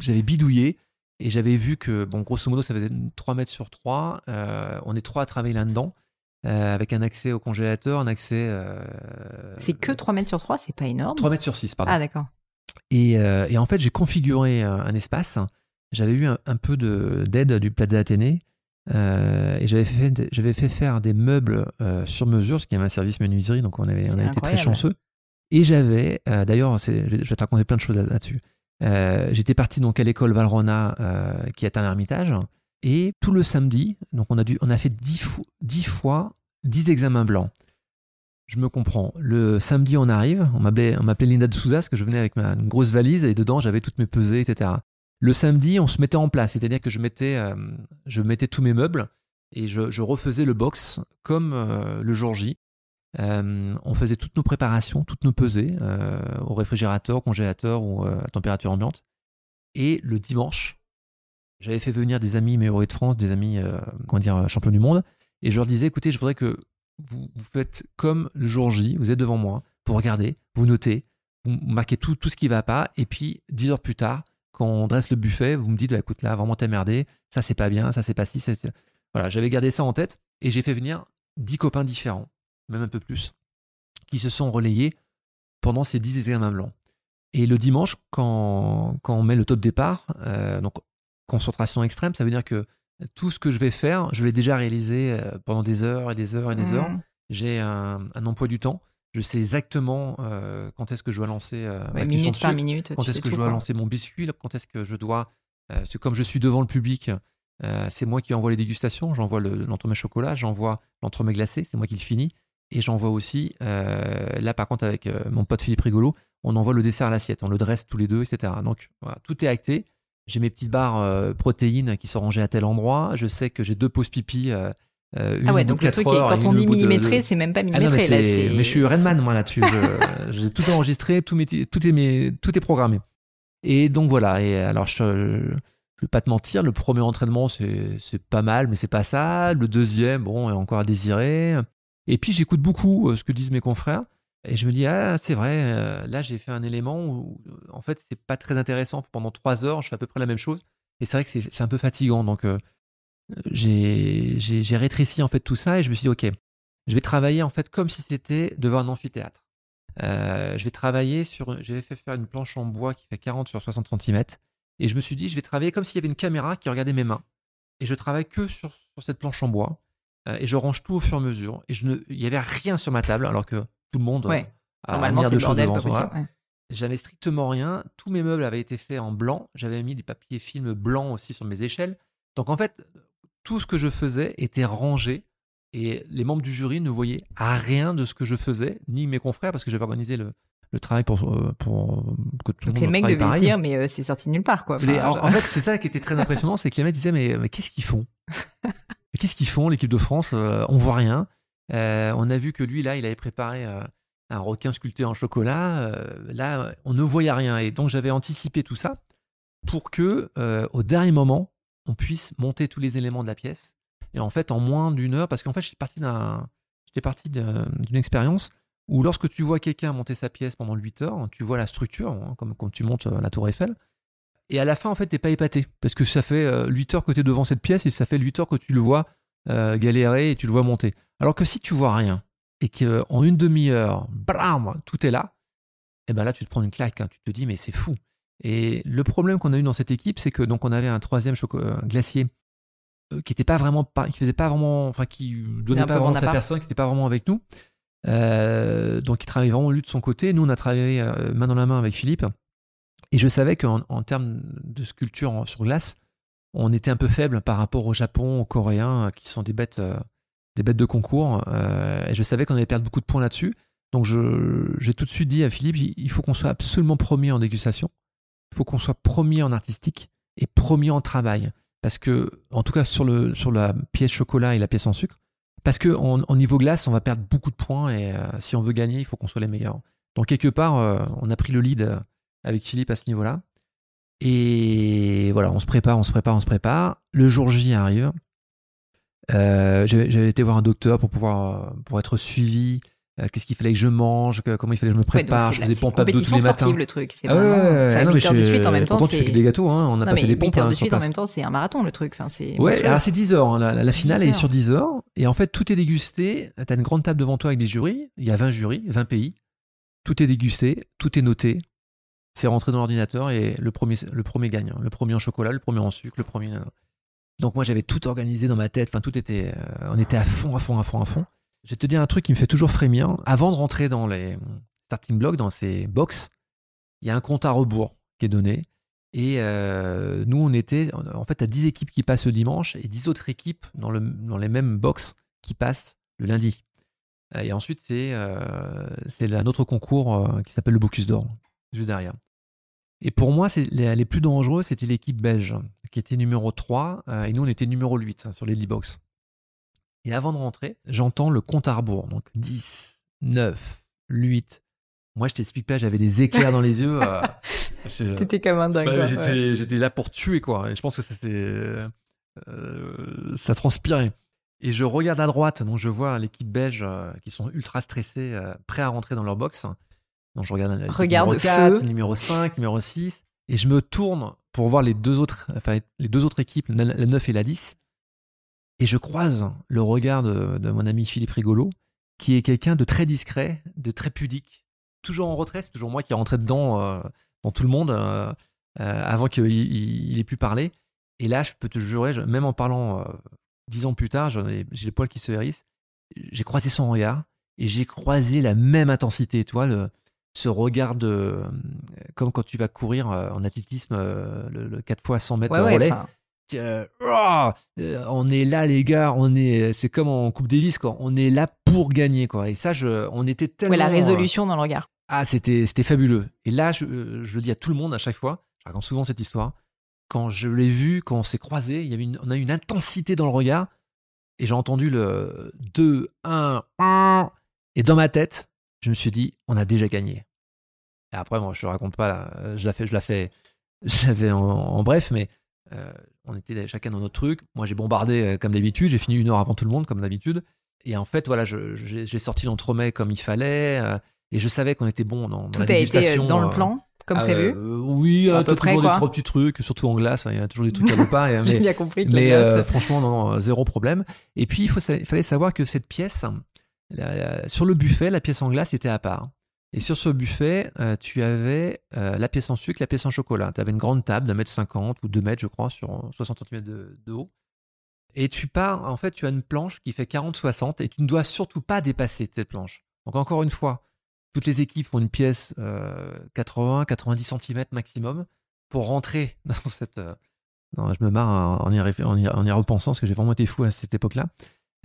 Speaker 2: j'avais bidouillé et j'avais vu que, bon, grosso modo, ça faisait 3 mètres sur 3. Euh, on est trois à travailler là-dedans, euh, avec un accès au congélateur, un accès. Euh,
Speaker 1: c'est que 3 mètres sur 3, c'est pas énorme
Speaker 2: 3 mètres sur 6, pardon.
Speaker 1: Ah, d'accord.
Speaker 2: Et, et, en fait, j'ai configuré un espace. J'avais eu un, peu d'aide du Plaza Athénée. Et j'avais fait, j'avais fait faire des meubles sur mesure, ce qui est un service menuiserie, donc on, avait, on a été très chanceux. Et j'avais, d'ailleurs, je vais te raconter plein de choses là-dessus. Euh, j'étais parti donc à l'école Valrona euh, qui est un ermitage. Et tout le samedi, donc on a, dû, on a fait 10, 10 fois 10 examens blancs. Je me comprends. Le samedi, on arrive. On m'appelait, Linda de Souza parce que je venais avec ma, une grosse valise et dedans, j'avais toutes mes pesées, etc. Le samedi, on se mettait en place. C'est-à-dire que je mettais, euh, tous mes meubles et je, refaisais le box comme le jour J. Euh, on faisait toutes nos préparations, toutes nos pesées euh, au réfrigérateur, congélateur ou euh, à température ambiante. Et le dimanche, j'avais fait venir des amis meilleurs de France, des amis comment dire, champions du monde, et je leur disais écoutez, je voudrais que vous, faites comme le jour J, vous êtes devant moi, vous regardez, vous notez, vous marquez tout, tout ce qui va pas, et puis dix heures plus tard, quand on dresse le buffet, vous me dites bah, écoute là, vraiment t'as merdé, ça c'est pas bien, ça c'est pas si, voilà, j'avais gardé ça en tête, et j'ai fait venir dix copains différents même un peu plus, qui se sont relayés pendant ces 10 examens blancs. Et le dimanche, quand, quand on met le top départ, euh, donc concentration extrême, ça veut dire que tout ce que je vais faire, je l'ai déjà réalisé euh, pendant des heures et des heures et des heures. Mmh. J'ai un, emploi du temps. Je sais exactement euh, quand est-ce que je dois lancer
Speaker 1: minute par minute.
Speaker 2: Quand est-ce que je dois lancer mon biscuit, quand est-ce que je dois. c'est comme je suis devant le public, c'est moi qui envoie les dégustations. J'envoie l'entremets chocolat, j'envoie l'entremets glacé, c'est moi qui le finis. Et j'envoie aussi, euh, là par contre avec euh, mon pote Philippe Rigolo, on envoie le dessert à l'assiette, on le dresse tous les deux, etc. Donc voilà, tout est acté. J'ai mes petites barres euh, protéines qui sont rangées à tel endroit. Je sais que j'ai deux pauses pipi. Euh,
Speaker 1: ah ouais, donc le truc, quand on dit millimétré, c'est même pas ah millimétré.
Speaker 2: mais, mais, je suis Redman, moi, là-dessus. j'ai tout enregistré, tout, tout, est mes, tout est programmé. Et donc voilà. Et alors, je, je, vais pas te mentir, le premier entraînement, c'est pas mal, mais c'est pas ça. Le deuxième, bon, est encore à désirer. Et puis j'écoute beaucoup euh, ce que disent mes confrères. Et je me dis, ah, c'est vrai, euh, là j'ai fait un élément où, en fait, c'est pas très intéressant. Pendant trois heures, je fais à peu près la même chose. Et c'est vrai que c'est un peu fatigant. Donc, euh, j'ai rétréci en fait tout ça et je me suis dit, ok, je vais travailler en fait comme si c'était devant un amphithéâtre. je vais travailler sur. J'avais fait faire une planche en bois qui fait 40 sur 60 cm. Et je me suis dit, je vais travailler comme s'il y avait une caméra qui regardait mes mains. Et je travaille que sur, sur cette planche en bois. Euh, et je range tout au fur et à mesure. Et je ne, il n'y avait rien sur ma table, alors que tout le monde
Speaker 1: ouais. a Normalement, c'est de.
Speaker 2: J'avais strictement rien. Tous mes meubles avaient été faits en blanc. J'avais mis des papiers films blancs aussi sur mes échelles. Donc en fait, tout ce que je faisais était rangé et les membres du jury ne voyaient à rien de ce que je faisais, ni mes confrères, parce que j'avais organisé le, le travail pour, euh, pour que tout le monde
Speaker 1: les mecs devaient se dire, mais euh, c'est sorti nulle part, quoi.
Speaker 2: en, fait, c'est ça qui était très impressionnant, c'est que les mecs disaient, mais, mais qu'est-ce qu'ils font? Qu'est-ce qu'ils font, l'équipe de France euh, On voit rien. Euh, on a vu que lui, là, il avait préparé euh, un requin sculpté en chocolat. là, on ne voyait rien. Et donc, j'avais anticipé tout ça pour que, au dernier moment, on puisse monter tous les éléments de la pièce. Et en fait, en moins d'une heure, parce qu'en fait, j'étais parti parti d'une expérience où lorsque tu vois quelqu'un monter sa pièce pendant 8 heures, tu vois la structure, hein, comme quand tu montes la tour Eiffel, et à la fin, en fait, t'es pas épaté. Parce que ça fait 8 heures que tu es devant cette pièce et ça fait 8 heures que tu le vois galérer et tu le vois monter. Alors que si tu vois rien et qu'en une demi-heure, bram, tout est là, et eh ben là, tu te prends une claque. Hein. Tu te dis, mais c'est fou. Et le problème qu'on a eu dans cette équipe, c'est que donc on avait un troisième glacier euh, qui était pas vraiment, qui faisait pas vraiment, enfin qui donnait pas vraiment de sa personne, qui n'était pas vraiment avec nous. Euh, donc il travaillait vraiment lui de son côté. Nous on a travaillé euh, main dans la main avec Philippe. Et je savais qu'en en termes de sculpture sur glace, on était un peu faible par rapport au Japon, aux Coréens, qui sont des bêtes, des bêtes de concours. et je savais qu'on allait perdre beaucoup de points là-dessus. Donc j'ai tout de suite dit à Philippe, il faut qu'on soit absolument premier en dégustation. Il faut qu'on soit premier en artistique et premier en travail. Parce que, en tout cas, sur, le, sur la pièce chocolat et la pièce en sucre, parce qu'en en, niveau glace, on va perdre beaucoup de points et euh, si on veut gagner, il faut qu'on soit les meilleurs. Donc, quelque part, euh, on a pris le lead euh, avec Philippe à ce niveau-là. Et voilà, on se prépare, on se prépare, on se prépare. Le jour J arrive. J'avais été voir un docteur pour pouvoir pour être suivi euh, qu'est-ce qu'il fallait que je mange, comment il fallait que je me prépare, je faisais pompes abdos tous les matins.
Speaker 1: le truc, c'est
Speaker 2: ah vraiment
Speaker 1: ouais, non, mais je, de suite en même temps
Speaker 2: c'est des gâteaux hein, on n'a pas fait des pompes 8
Speaker 1: heures de suite en même temps, c'est un marathon le truc, enfin c'est
Speaker 2: Ouais, alors c'est 10 heures, hein, la, finale est sur 10 heures et en fait tout est dégusté, tu as une grande table devant toi avec des jurys, il y a 20 jurys, 20 pays. Tout est dégusté, tout est noté. C'est rentré dans l'ordinateur et le premier le premier gagne, hein. le premier en chocolat, le premier en sucre, le premier donc moi j'avais tout organisé dans ma tête, enfin tout était euh, on était à fond à fond à fond à fond. Je vais te dire un truc qui me fait toujours frémir. Avant de rentrer dans les starting blocks, dans ces box, il y a un compte à rebours qui est donné. Et euh, nous, on était en fait à 10 équipes qui passent le dimanche et 10 autres équipes dans, le, dans les mêmes box qui passent le lundi. Et ensuite, c'est euh, un autre concours euh, qui s'appelle le Bocuse d'Or, juste derrière. Et pour moi, les, plus dangereux, c'était l'équipe belge, qui était numéro 3, et nous, on était numéro 8 hein, sur les 10 box. Et avant de rentrer, j'entends le compte à rebours. Donc 10, 9, 8. Moi, je t'explique pas, j'avais des éclairs dans les yeux.
Speaker 1: Euh, T'étais comme un dingue.
Speaker 2: Bah, j'étais là pour tuer, quoi. Et je pense que c'est, euh, ça transpirait. Et je regarde à droite, donc je vois l'équipe belge euh, qui sont ultra stressés, euh, prêts à rentrer dans leur box. Donc je regarde,
Speaker 1: regarde
Speaker 2: numéro 4, numéro 5, numéro 6. Et je me tourne pour voir les deux autres, enfin, les deux autres équipes, la 9 et la 10. Et je croise le regard de, mon ami Philippe Rigolo, qui est quelqu'un de très discret, de très pudique, toujours en retrait. C'est toujours moi qui rentrais dedans, euh, dans tout le monde, euh, euh, avant qu'il ait pu parler. Et là, je peux te jurer, même en parlant dix ans plus tard, j'ai les poils qui se hérissent. J'ai croisé son regard et j'ai croisé la même intensité, toi, le, ce regard de. Comme quand tu vas courir en athlétisme le, 4 fois 100 mètres de relais. Oh, euh, on est là les gars, on est, c'est comme en Coupe Davis quoi, on est là pour gagner quoi. Et ça, je, on était tellement.
Speaker 1: Ouais, la résolution dans le regard.
Speaker 2: Ah, c'était, c'était fabuleux. Et là, je, je, le dis à tout le monde à chaque fois, je raconte souvent cette histoire. Quand je l'ai vu, quand on s'est croisés, il y avait une, on a eu une intensité dans le regard. Et j'ai entendu le 2, 1, 1. Et dans ma tête, je me suis dit, on a déjà gagné. Et après, moi, je te raconte pas, je la fais, je la fais, j'avais en, en bref, mais euh, on était chacun dans notre truc. Moi, j'ai bombardé euh, comme d'habitude. J'ai fini une heure avant tout le monde, comme d'habitude. Et en fait, voilà, j'ai sorti l'entremets comme il fallait. Euh, et je savais qu'on était bon dans,
Speaker 1: Tout a été dans le plan comme prévu
Speaker 2: Oui, à peu près, toujours des trop petits trucs, surtout en glace. Hein, il y a toujours des trucs à pas.
Speaker 1: J'ai bien compris.
Speaker 2: mais franchement, non, zéro problème. Et puis, il, faut, il fallait savoir que cette pièce, sur le buffet, la pièce en glace était à part. Et sur ce buffet, euh, tu avais euh, la pièce en sucre, la pièce en chocolat. Tu avais une grande table d'un mètre cinquante ou deux mètres, je crois, sur 60 cm de, haut. Et tu pars, en fait, tu as une planche qui fait 40-60 et tu ne dois surtout pas dépasser cette planche. Donc, encore une fois, toutes les équipes font une pièce 80-90 euh, cm maximum pour rentrer dans cette. Non, je me marre en y, en y, repensant parce que j'ai vraiment été fou à cette époque-là.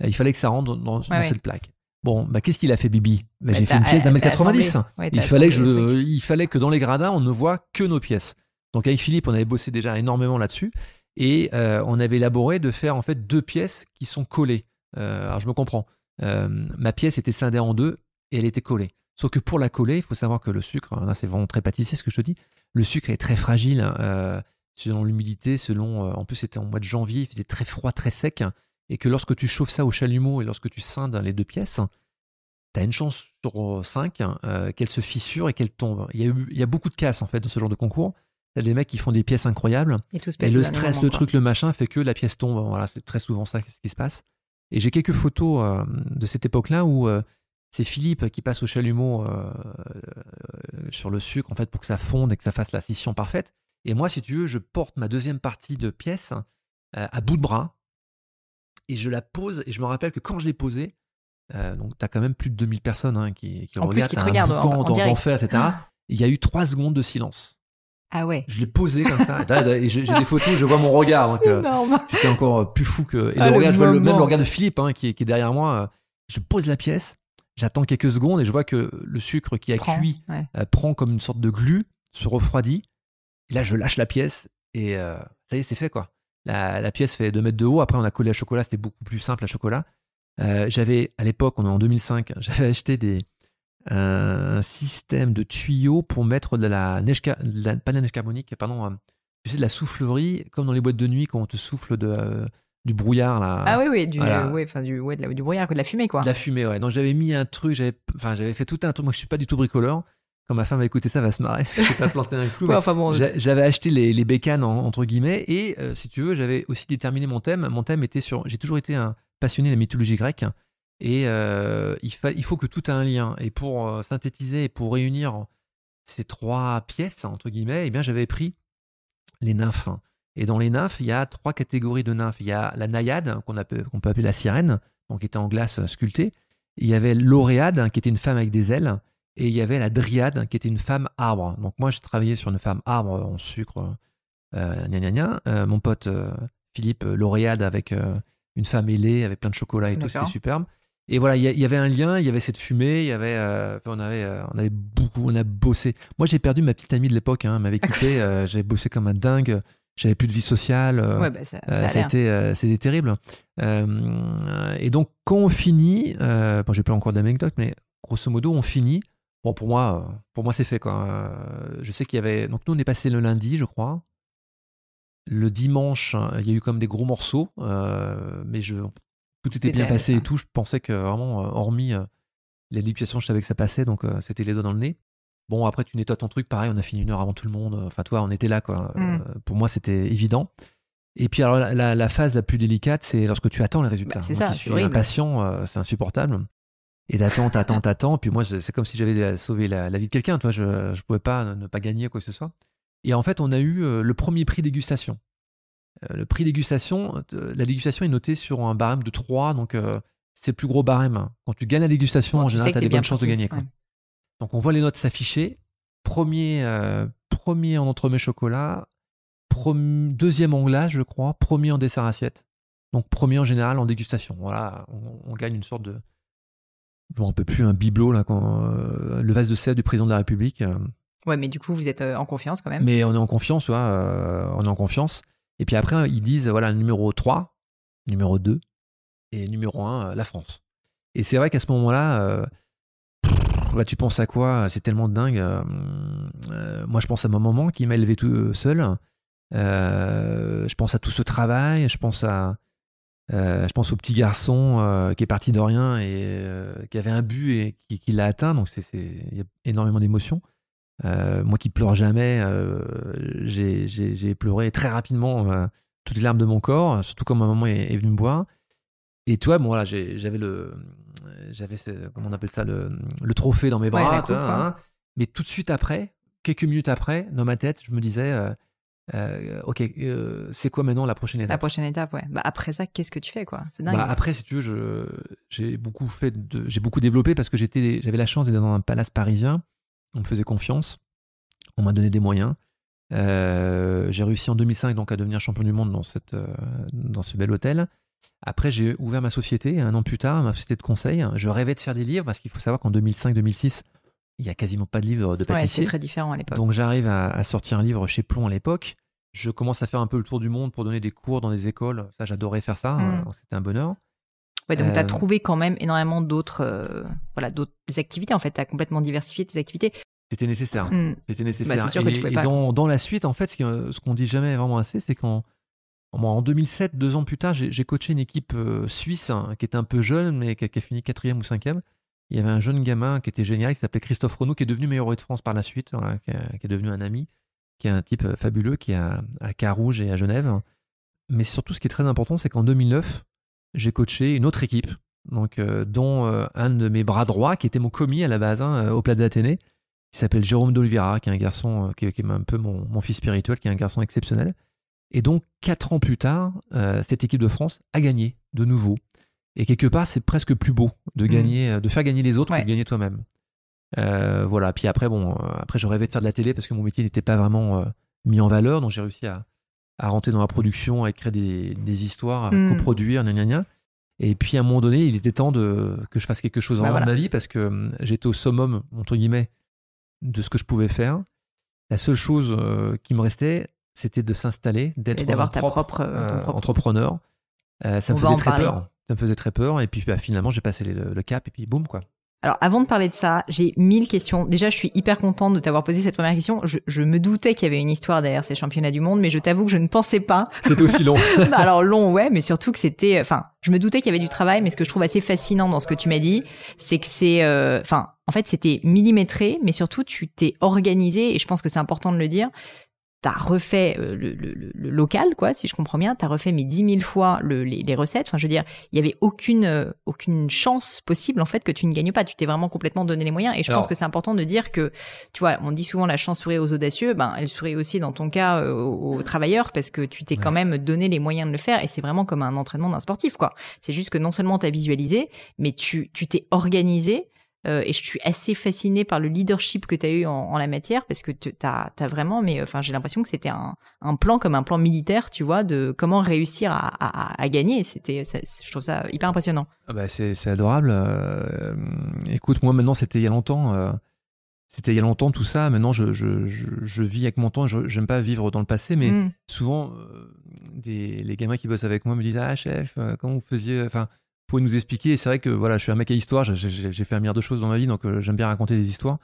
Speaker 2: Il fallait que ça rentre dans, cette plaque. Bon, bah, qu'est-ce qu'il a fait Bibi? Bah, J'ai fait une pièce d'un mètre 90. il, fallait que je, il fallait que dans les gradins, on ne voit que nos pièces. Donc avec Philippe, on avait bossé déjà énormément là-dessus. Et euh, on avait élaboré de faire en fait deux pièces qui sont collées. Euh, alors je me comprends. Euh, ma pièce était scindée en deux et elle était collée. Sauf que pour la coller, il faut savoir que le sucre, là c'est vraiment très pâtissier ce que je te dis, le sucre est très fragile selon l'humidité, selon... en plus c'était en mois de janvier, il faisait très froid, très sec et que lorsque tu chauffes ça au chalumeau et lorsque tu scindes les deux pièces, tu as une chance sur 5 euh, qu'elle se fissure et qu'elle tombe. Il y, a il y a beaucoup de casses en fait dans ce genre de concours T'as des mecs qui font des pièces incroyables.
Speaker 1: Et, tout
Speaker 2: et le stress, le truc, le machin fait que la pièce tombe. Voilà, c'est très souvent ça ce qui se passe. Et j'ai quelques photos euh, de cette époque-là où euh, c'est Philippe qui passe au chalumeau euh, sur le sucre en fait pour que ça fonde et que ça fasse la scission parfaite. Et moi, si tu veux, je porte ma deuxième partie de pièce à bout de bras et je la pose. Et je me rappelle que quand je l'ai posée, donc tu as quand même plus de 2000 personnes hein, qui, qui regardent,
Speaker 1: qui te regardent en, en,
Speaker 2: etc. Ah. Il y a eu trois secondes de silence.
Speaker 1: Ah ouais.
Speaker 2: Je l'ai posé comme ça. et j'ai des photos, je vois mon regard. Euh, j'étais encore euh, plus fou que. Et ah, le regard, je vois le, même le regard de Philippe hein, qui, est, qui, est, derrière moi. Euh, je pose la pièce, j'attends quelques secondes et je vois que le sucre qui a cuit prend comme une sorte de glu, se refroidit. Et là, je lâche la pièce et ça y est, c'est fait quoi. La, la, pièce fait 2 mètres de haut. Après, on a collé à chocolat, c'était beaucoup plus simple à chocolat. j'avais, à l'époque, on est en 2005, j'avais acheté des, un système de tuyaux pour mettre de la neige, pas de la neige carbonique, pardon, euh, tu sais, de la soufflerie, comme dans les boîtes de nuit quand on te souffle de, euh, du brouillard là.
Speaker 1: Ah oui, oui, du, ouais, du, ouais, de la, du brouillard, de la fumée quoi.
Speaker 2: De la fumée, ouais. Donc j'avais mis un truc, j'avais, enfin, j'avais fait tout un truc. Moi, je suis pas du tout bricoleur. Quand ma femme va écouter ça, elle va se marrer parce que je pas planté un clou. enfin bon, j'avais acheté les, les bécanes entre guillemets et euh, si tu veux, j'avais aussi déterminé mon thème. Mon thème était sur, j'ai toujours été un passionné de la mythologie grecque. Et euh, il, il, faut que tout ait un lien. Et pour euh, synthétiser et pour réunir ces trois pièces, entre guillemets, eh bien, j'avais pris les nymphes. Et dans les nymphes, il y a trois catégories de nymphes. Il y a la naïade, qu'on peut, peut appeler la sirène, donc qui était en glace sculptée. Il y avait l'oréade, qui était une femme avec des ailes. Et il y avait la dryade, qui était une femme arbre. Donc moi, j'ai travaillé sur une femme arbre en sucre, euh, gna, gna, euh, mon pote Philippe, l'oréade avec une femme ailée, avec plein de chocolat et tout, c'était superbe. Et voilà, il y, avait un lien, il y avait cette fumée, il y avait, euh, on avait, euh, on avait beaucoup, on a bossé. Moi, j'ai perdu ma petite amie de l'époque, hein, m'avait quitté, euh, j'avais bossé comme un dingue, j'avais plus de vie sociale.
Speaker 1: ouais, bah, ça, ça
Speaker 2: c'était, c'était terrible. et donc, quand on finit, bon, j'ai pas encore d'anecdotes, mais grosso modo, on finit. Bon, pour moi, pour moi, c'est fait quoi. je sais qu'il y avait, donc nous, on est passé le lundi, je crois. Le dimanche, il y a eu comme des gros morceaux, mais je, tout était bien passé et tout. Je pensais que vraiment, euh, hormis euh, l'éducation, je savais que ça passait, donc euh, c'était les doigts dans le nez. Bon, après, tu nettoies ton truc, pareil, on a fini une heure avant tout le monde. Enfin, toi, on était là, quoi. Mm. pour moi, c'était évident. Et puis, alors, la, phase la plus délicate, c'est lorsque tu attends les résultats.
Speaker 1: Bah, c'est ça,
Speaker 2: je suis impatient, c'est insupportable. Et d'attends, t'attends, t'attends. Puis moi, c'est comme si j'avais sauvé la, vie de quelqu'un, toi. Je ne pouvais pas ne pas gagner quoi que ce soit. Et en fait, on a eu le premier prix dégustation. Euh, le prix dégustation, euh, la dégustation est notée sur un barème de 3, donc euh, c'est le plus gros barème. Quand tu gagnes la dégustation, en général, tu as des bonnes chances de gagner. Donc on voit les notes s'afficher. Premier, premier en entremets chocolat, deuxième en glace, je crois, premier en dessert assiette. Donc premier en général en dégustation. Voilà, on, gagne une sorte de. Bon, un peu plus un bibelot, là, quand, le vase de sel du président de la République.
Speaker 1: Ouais, mais du coup, vous êtes en confiance quand même.
Speaker 2: Mais on est en confiance, tu vois, on est en confiance. Et puis après, ils disent, voilà, numéro 3, numéro 2 et numéro 1, euh, la France. Et c'est vrai qu'à ce moment-là, euh, bah, tu penses à quoi? C'est tellement dingue. Euh, moi, je pense à mon maman qui m'a élevé tout seul. je pense à tout ce travail. Je pense à, je pense au petit garçon qui est parti de rien et qui avait un but et qui, qui l'a atteint. Donc, il y a énormément d'émotions. Euh, moi qui pleure jamais, euh, j'ai pleuré très rapidement euh, toutes les larmes de mon corps, surtout quand ma maman est, venue me voir. Et toi, bon voilà, j'avais le, j'avais comment on appelle ça, le, le trophée dans mes bras. Hein. mais tout de suite après, quelques minutes après, dans ma tête, je me disais, ok, c'est quoi maintenant la prochaine étape?
Speaker 1: La prochaine étape, ouais. Bah, après ça, qu'est-ce que tu fais, quoi?
Speaker 2: C'est dingue. Bah, après, si tu veux, j'ai beaucoup fait, j'ai beaucoup développé parce que j'étais, j'avais la chance d'être dans un palace parisien on me faisait confiance, on m'a donné des moyens. Euh, j'ai réussi en 2005 donc à devenir champion du monde dans, cette, euh, dans ce bel hôtel. Après, j'ai ouvert ma société un an plus tard, ma société de conseil. Je rêvais de faire des livres parce qu'il faut savoir qu'en 2005-2006, il n'y a quasiment pas de livres de pâtissier.
Speaker 1: c'est très différent à l'époque.
Speaker 2: Donc j'arrive à, sortir un livre chez Plomb à l'époque. Je commence à faire un peu le tour du monde pour donner des cours dans des écoles. Ça, j'adorais faire ça. Mmh. C'était un bonheur.
Speaker 1: Ouais, donc tu as euh, trouvé quand même énormément d'autres euh, voilà, d'autres activités. En fait, tu as complètement diversifié tes activités.
Speaker 2: C'était nécessaire. Mm. C'était nécessaire. Bah, sûr et, que tu pas... dans, dans, la suite, en fait, ce qu'on dit jamais vraiment assez, c'est qu'en en 2007, deux ans plus tard, j'ai coaché une équipe euh, suisse hein, qui était un peu jeune, mais qui a, fini quatrième ou cinquième. Il y avait un jeune gamin qui était génial, qui s'appelait Christophe Renaud, qui est devenu meilleur de France par la suite, qui, est devenu un ami, qui est un type fabuleux, qui est à, Carouge et à Genève. Mais surtout, ce qui est très important, c'est qu'en 2009, j'ai coaché une autre équipe, donc, dont un de mes bras droits, qui était mon commis à la base, hein, au Plaza Athénée, qui s'appelle Jérôme d'Oliveira, qui est un garçon, qui, est un peu mon, fils spirituel, qui est un garçon exceptionnel. Et donc, quatre ans plus tard, cette équipe de France a gagné de nouveau. Et quelque part, c'est presque plus beau de mmh. gagner, de faire gagner les autres que de gagner toi-même. Euh, voilà. Puis après, bon, euh, après, je rêvais de faire de la télé parce que mon métier n'était pas vraiment euh, mis en valeur. Donc, j'ai réussi à, à, rentrer dans la production, à écrire des, des histoires, à mmh. coproduire, gna, gna, Et puis, à un moment donné, il était temps de, que je fasse quelque chose bah, dans ma vie parce que j'étais au summum, entre guillemets, de ce que je pouvais faire. La seule chose qui me restait, c'était de s'installer, d'être
Speaker 1: d'avoir ta propre,
Speaker 2: entrepreneur. ça me faisait très peur. Ça me faisait très peur. Et puis, bah, finalement, j'ai passé le, le, cap et puis boum, quoi.
Speaker 1: Alors avant de parler de ça, j'ai mille questions. Déjà, je suis hyper contente de t'avoir posé cette première question. Je, je me doutais qu'il y avait une histoire derrière ces championnats du monde, mais je t'avoue que je ne pensais pas.
Speaker 2: C'était aussi long.
Speaker 1: Alors long, ouais, mais surtout que c'était. Enfin, je me doutais qu'il y avait du travail, mais ce que je trouve assez fascinant dans ce que tu m'as dit, c'est que c'est. Euh, enfin, en fait, c'était millimétré, mais surtout tu t'es organisé, et je pense que c'est important de le dire t'as refait euh, le, le, le, local, quoi, si je comprends bien, t'as refait mais dix mille fois le, les, les, recettes. Enfin, je veux dire, il y avait aucune euh, aucune chance possible en fait que tu ne gagnes pas. Tu t'es vraiment complètement donné les moyens. Et je pense que c'est important de dire que, tu vois, on dit souvent la chance sourit aux audacieux. Ben, elle sourit aussi dans ton cas euh, aux, travailleurs parce que tu t'es quand même donné les moyens de le faire. Et c'est vraiment comme un entraînement d'un sportif, quoi. C'est juste que non seulement t'as visualisé, mais tu tu t'es organisé euh, et je suis assez fascinée par le leadership que tu as eu en, en, la matière parce que tu as, as, vraiment, mais enfin j'ai l'impression que c'était un, un, plan comme un plan militaire, tu vois, de comment réussir à, à, à gagner. C'était, je trouve ça hyper impressionnant.
Speaker 2: Ah bah c'est adorable. Euh, écoute, moi maintenant c'était il y a longtemps. Euh, c'était il y a longtemps tout ça. Maintenant, je, je, je, je vis avec mon temps. Je n'aime pas vivre dans le passé, mais mm. souvent, des, les gamins qui bossent avec moi me disent Ah, chef, comment vous faisiez Enfin, pouvez nous expliquer C'est vrai que voilà, je suis un mec à histoire, j'ai fait un milliard de choses dans ma vie, donc euh, j'aime bien raconter des histoires.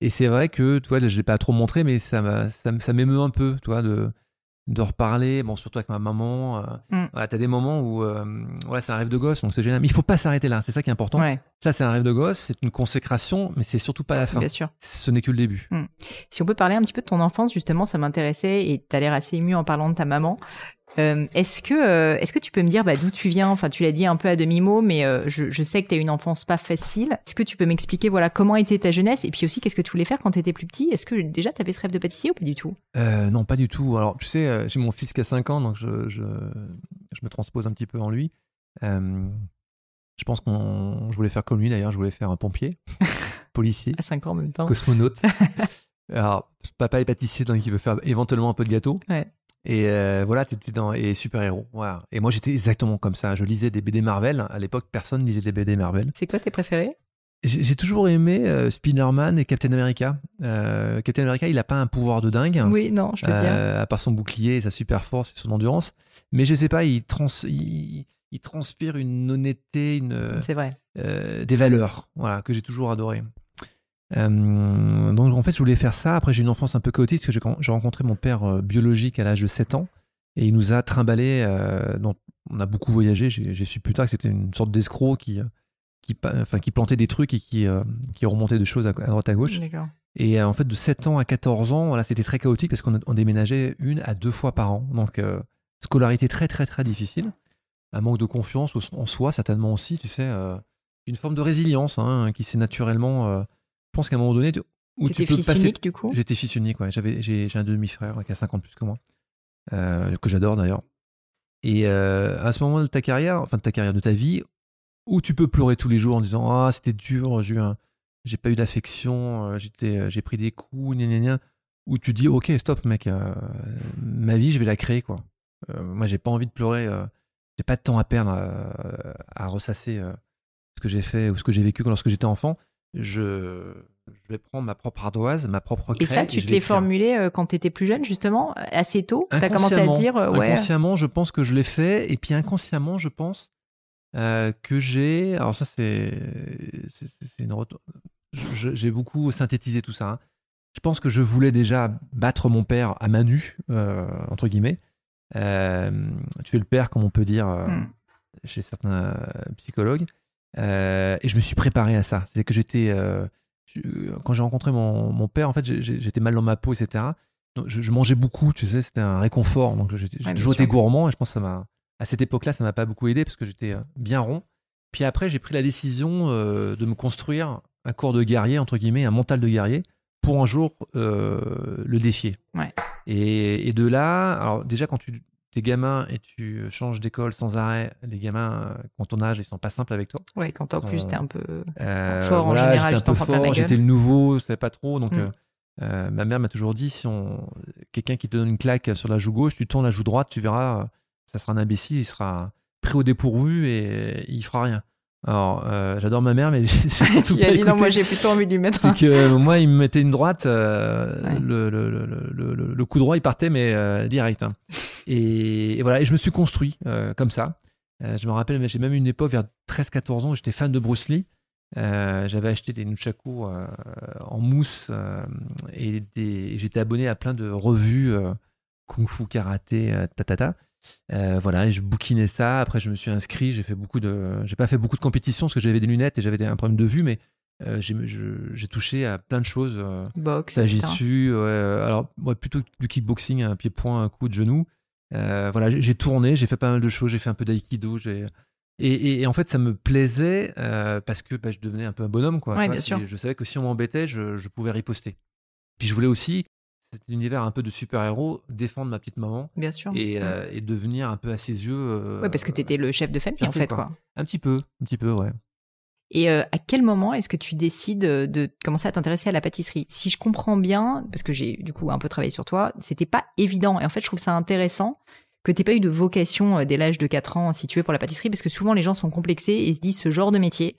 Speaker 2: Et c'est vrai que, tu vois, je l'ai pas trop montré, mais ça, ça, ça m'émeut un peu, tu vois, de, de reparler, bon, surtout avec ma maman. Euh, mm. tu as des moments où, euh, ouais, c'est un rêve de gosse, donc c'est génial. Mais il faut pas s'arrêter là, c'est ça qui est important. Ça, c'est un rêve de gosse, c'est une consécration, mais c'est surtout pas la fin.
Speaker 1: Bien sûr.
Speaker 2: Ce n'est que le début.
Speaker 1: Mm. Si on peut parler un petit peu de ton enfance, justement, ça m'intéressait et tu as l'air assez ému en parlant de ta maman. Euh, est-ce que euh, est-ce que tu peux me dire bah, d'où tu viens? Enfin, tu l'as dit un peu à demi mot, mais euh, je, je, sais que tu as une enfance pas facile. Est-ce que tu peux m'expliquer voilà comment était ta jeunesse? Et puis aussi qu'est-ce que tu voulais faire quand tu étais plus petit? Est-ce que déjà tu avais ce rêve de pâtissier ou pas du tout?
Speaker 2: Non, pas du tout. Alors, tu sais, j'ai mon fils qui a 5 ans, donc je, je, je, me transpose un petit peu en lui. je pense qu'on je voulais faire comme lui d'ailleurs. Je voulais faire un pompier, policier,
Speaker 1: à 5 ans en même temps,
Speaker 2: cosmonaute. Alors, papa est pâtissier, donc il veut faire éventuellement un peu de gâteau.
Speaker 1: Ouais.
Speaker 2: Et euh, voilà, t'étais dans et super héros. Voilà. Et moi j'étais exactement comme ça. Je lisais des BD Marvel. À l'époque, personne lisait des BD Marvel.
Speaker 1: C'est quoi tes préférés?
Speaker 2: J'ai toujours aimé euh, Spider-Man et Captain America. Euh, Captain America, il a pas un pouvoir de dingue.
Speaker 1: Oui, non, je peux dire.
Speaker 2: À part son bouclier, sa super force et son endurance. Mais je sais pas, il, trans il, il transpire une honnêteté, une.
Speaker 1: C'est vrai.
Speaker 2: des valeurs, voilà, que j'ai toujours adoré. Euh, donc en fait, je voulais faire ça. Après, j'ai une enfance un peu chaotique parce que j'ai rencontré mon père euh, biologique à l'âge de 7 ans et il nous a trimballé. Euh, donc, on a beaucoup voyagé. J'ai su plus tard que c'était une sorte d'escroc qui, qui, enfin, qui plantait des trucs et qui, qui remontait des choses à, droite à gauche. Et en fait, de 7 ans à 14 ans, voilà, c'était très chaotique parce qu'on déménageait une à deux fois par an. Donc, scolarité très, très, très difficile. Un manque de confiance en soi, certainement aussi, tu sais. une forme de résilience hein, qui s'est naturellement pense qu'à un moment donné,
Speaker 1: où tu peux fils unique du coup
Speaker 2: J'étais fils unique, ouais. J'avais, j'ai, un demi-frère qui a 50 plus que moi, euh, que j'adore d'ailleurs. Et euh, à ce moment de ta carrière, enfin de ta carrière, de ta vie, où tu peux pleurer tous les jours en disant Ah, c'était dur, j'ai, j'ai pas eu d'affection, euh, j'étais, j'ai pris des coups, gna gna gna, où tu dis Ok, stop, mec, ma vie, je vais la créer, quoi. moi, j'ai pas envie de pleurer, j'ai pas de temps à perdre à, à ressasser ce que j'ai fait ou ce que j'ai vécu lorsque j'étais enfant je, vais prendre ma propre ardoise, ma propre craie.
Speaker 1: Et ça, tu te l'es formulé euh, quand tu étais plus jeune, justement, assez tôt? Tu as commencé à te dire. Euh,
Speaker 2: ouais. Inconsciemment, je pense que je l'ai fait. Et puis inconsciemment, je pense euh, que j'ai. Alors, ça, c'est. c'est une. J'ai beaucoup synthétisé tout ça. Hein. Je pense que je voulais déjà battre mon père à main nue, entre guillemets. tuer le père, comme on peut dire hmm. chez certains psychologues. Euh, et je me suis préparé à ça. C'est que j'étais. Euh, quand j'ai rencontré mon, mon, père, en fait, j'étais mal dans ma peau, etc. je, mangeais beaucoup, tu sais, c'était un réconfort. Donc j'ai toujours été gourmand et je pense que ça m'a, à cette époque-là, ça m'a pas beaucoup aidé parce que j'étais bien rond. Puis après, j'ai pris la décision de me construire un corps de guerrier, entre guillemets, un mental de guerrier, pour un jour le défier.
Speaker 1: Ouais.
Speaker 2: Et, et, de là, alors déjà, quand tu t'es gamin et tu changes d'école sans arrêt, les gamins, quand ton âge, ils sont pas simples avec toi.
Speaker 1: Ouais, quand en plus t'es un peu euh, fort en général,
Speaker 2: j'étais un peu fort, j'étais le nouveau, je savais pas trop, donc. Mm. Euh, euh, ma mère m'a toujours dit si on quelqu'un qui te donne une claque sur la joue gauche, tu tournes la joue droite, tu verras, ça sera un imbécile, il sera pris au dépourvu et il fera rien. Alors, euh, j'adore ma mère, mais j'ai surtout
Speaker 1: il a dit non, moi j'ai plutôt envie de lui mettre.
Speaker 2: C'est que euh, moi, il me mettait une droite, euh, le, le, le, le, coup droit, il partait, mais euh, direct. Hein. Et, voilà, et je me suis construit comme ça. je me rappelle, j'ai même une époque, vers 13-14 ans, j'étais fan de Bruce Lee. J'avais acheté des nunchaku en mousse et j'étais abonné à plein de revues kung fu, karaté, tatata. Euh, voilà, et je bouquinais ça. Après, je me suis inscrit. J'ai fait beaucoup de, j'ai pas fait beaucoup de compétitions parce que j'avais des lunettes et j'avais un problème de vue, mais euh, j'ai touché à plein de choses. Euh,
Speaker 1: Boxe,
Speaker 2: dessus alors, plutôt du kickboxing, un pied-point, un coup de genou. voilà, j'ai tourné, j'ai fait pas mal de choses. J'ai fait un peu d'aïkido. Et, et, en fait, ça me plaisait parce que bah, je devenais un peu un bonhomme. Quoi. Je savais que si on m'embêtait, je, je, pouvais riposter. Puis je voulais aussi cet univers un peu de super-héros, défendre ma petite maman.
Speaker 1: Bien sûr.
Speaker 2: Et, euh, devenir un peu à ses yeux. Euh,
Speaker 1: ouais, parce que tu étais le chef de famille, en fait, quoi.
Speaker 2: Un petit peu, un petit peu, ouais.
Speaker 1: Et euh, à quel moment est-ce que tu décides de commencer à t'intéresser à la pâtisserie? Si je comprends bien, parce que j'ai du coup un peu travaillé sur toi, c'était pas évident. Et en fait, je trouve ça intéressant que t'aies pas eu de vocation euh, dès l'âge de 4 ans si tu veux pour la pâtisserie parce que souvent les gens sont complexés et se disent ce genre de métier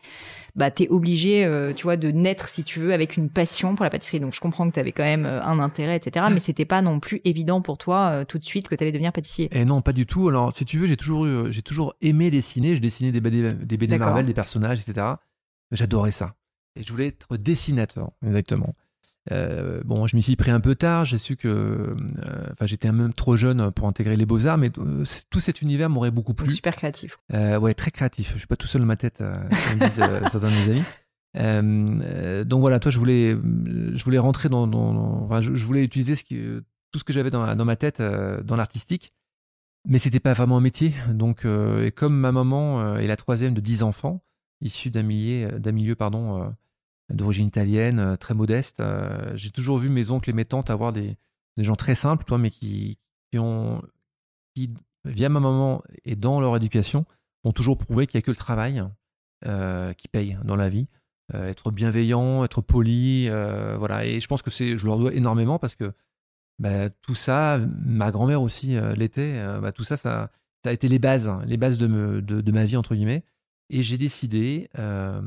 Speaker 1: bah t'es obligé euh, tu vois de naître si tu veux avec une passion pour la pâtisserie. Donc je comprends que tu avais quand même euh, un intérêt etc mais c'était pas non plus évident pour toi tout de suite que tu allais devenir pâtissier.
Speaker 2: Et eh non pas du tout. Alors si tu veux j'ai toujours eu, j'ai toujours aimé dessiner. Je dessinais des BD, des BD Marvel des personnages etc j'adorais ça. Et je voulais être dessinateur. Exactement euh, bon, je m'y suis pris un peu tard. J'ai su que, euh, enfin, j'étais même trop jeune pour intégrer les beaux arts, mais euh, tout cet univers m'aurait beaucoup plu.
Speaker 1: super créatif.
Speaker 2: ouais, très créatif. Je suis pas tout seul dans ma tête, comme disent certains de mes amis. donc voilà, toi, je voulais, je voulais rentrer dans, enfin, je, voulais utiliser ce qui, tout ce que j'avais dans, dans, ma tête dans l'artistique, mais c'était pas vraiment un métier. Donc, et comme ma maman est la troisième de dix enfants, issue d'un milieu, d'un milieu, pardon d'origine italienne, euh, très modeste. Euh, j'ai toujours vu mes oncles et mes tantes avoir des, des gens très simples, toi, mais qui, qui ont, qui, via ma maman et dans leur éducation, ont toujours prouvé qu'il n'y a que le travail euh, qui paye dans la vie. être bienveillant, être poli, voilà. Et je pense que c'est, je leur dois énormément parce que bah, tout ça, ma grand-mère aussi l'était. Bah, tout ça, ça, a été les bases, les bases de, me, de ma vie entre guillemets. Et j'ai décidé, euh,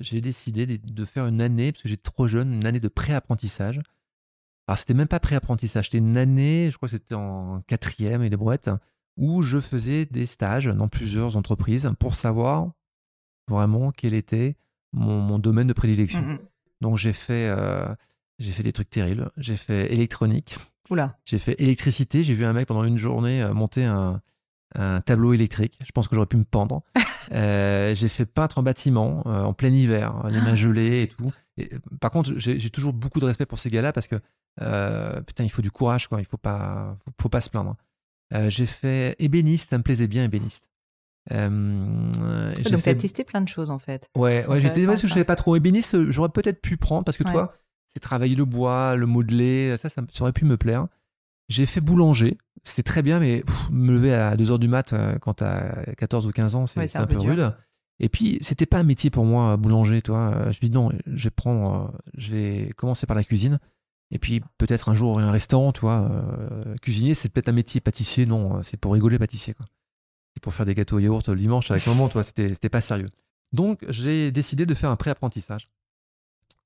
Speaker 2: j'ai décidé de faire une année, parce que j'étais trop jeune, une année de pré-apprentissage. Alors, c'était même pas pré-apprentissage, c'était une année, je crois que c'était en quatrième et des brouettes, où je faisais des stages dans plusieurs entreprises pour savoir vraiment quel était mon, domaine de prédilection. Mmh Donc, j'ai fait, euh, j'ai fait des trucs terribles. J'ai fait électronique.
Speaker 1: Oula.
Speaker 2: J'ai fait électricité. J'ai vu un mec pendant une journée euh, monter un, un tableau électrique. Je pense que j'aurais pu me pendre. Euh, j'ai fait peintre en bâtiment euh, en plein hiver, hein, les mains ah. gelées et tout. Et, par contre, j'ai toujours beaucoup de respect pour ces gars-là parce que euh, putain, il faut du courage, quoi. Il faut pas, faut, pas se plaindre. j'ai fait ébéniste, ça me plaisait bien ébéniste.
Speaker 1: donc tu as testé plein de choses en fait.
Speaker 2: Ouais, ouais j'ai testé parce que je savais pas trop ébéniste. J'aurais peut-être pu prendre parce que toi, c'est travailler le bois, le modeler, ça, ça, aurait pu me plaire. J'ai fait boulanger. C'était très bien, mais me lever à 2h du mat euh, quand t'as 14 ou 15 ans, c'est un, peu rude. Et puis, c'était pas un métier pour moi, boulanger, toi. Je me dis non, je vais prendre, euh, je vais commencer par la cuisine. Et puis, peut-être un jour, un restaurant, tu vois. Euh, cuisinier, c'est peut-être un métier pâtissier. Non, c'est pour rigoler pâtissier, quoi. C'est pour faire des gâteaux au yaourt le dimanche avec maman, toi. C'était pas sérieux. Donc, j'ai décidé de faire un pré-apprentissage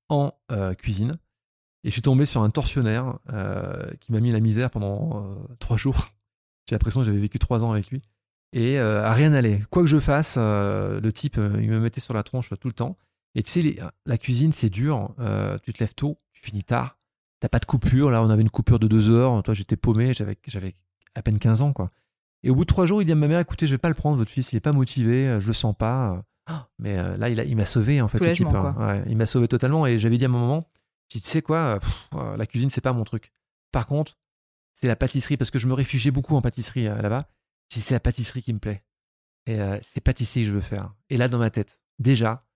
Speaker 2: en cuisine. Et je suis tombé sur un tortionnaire euh, qui m'a mis la misère pendant euh, trois jours. J'ai l'impression que j'avais vécu trois ans avec lui. Et euh, à rien n'allait. Quoi que je fasse, le type, il me mettait sur la tronche tout le temps. Et tu sais, la cuisine, c'est dur. tu te lèves tôt, tu finis tard. T'as pas de coupure. Là, on avait une coupure de deux heures. Toi, j'étais paumé. J'avais, j'avais à peine 15 ans, quoi. Et au bout de trois jours, il dit à ma mère, écoutez, je vais pas le prendre, votre fils, il est pas motivé, je le sens pas. Mais là, il, il m'a sauvé, en fait, le type. Hein. il m'a sauvé totalement. Et j'avais dit à mon moment, tu sais quoi, euh, la cuisine, c'est pas mon truc. par contre, c'est la pâtisserie, parce que je me réfugiais beaucoup en pâtisserie là-bas. J'ai dit, c'est la pâtisserie qui me plaît. Et c'est pâtisserie que je veux faire. Et là, dans ma tête, déjà,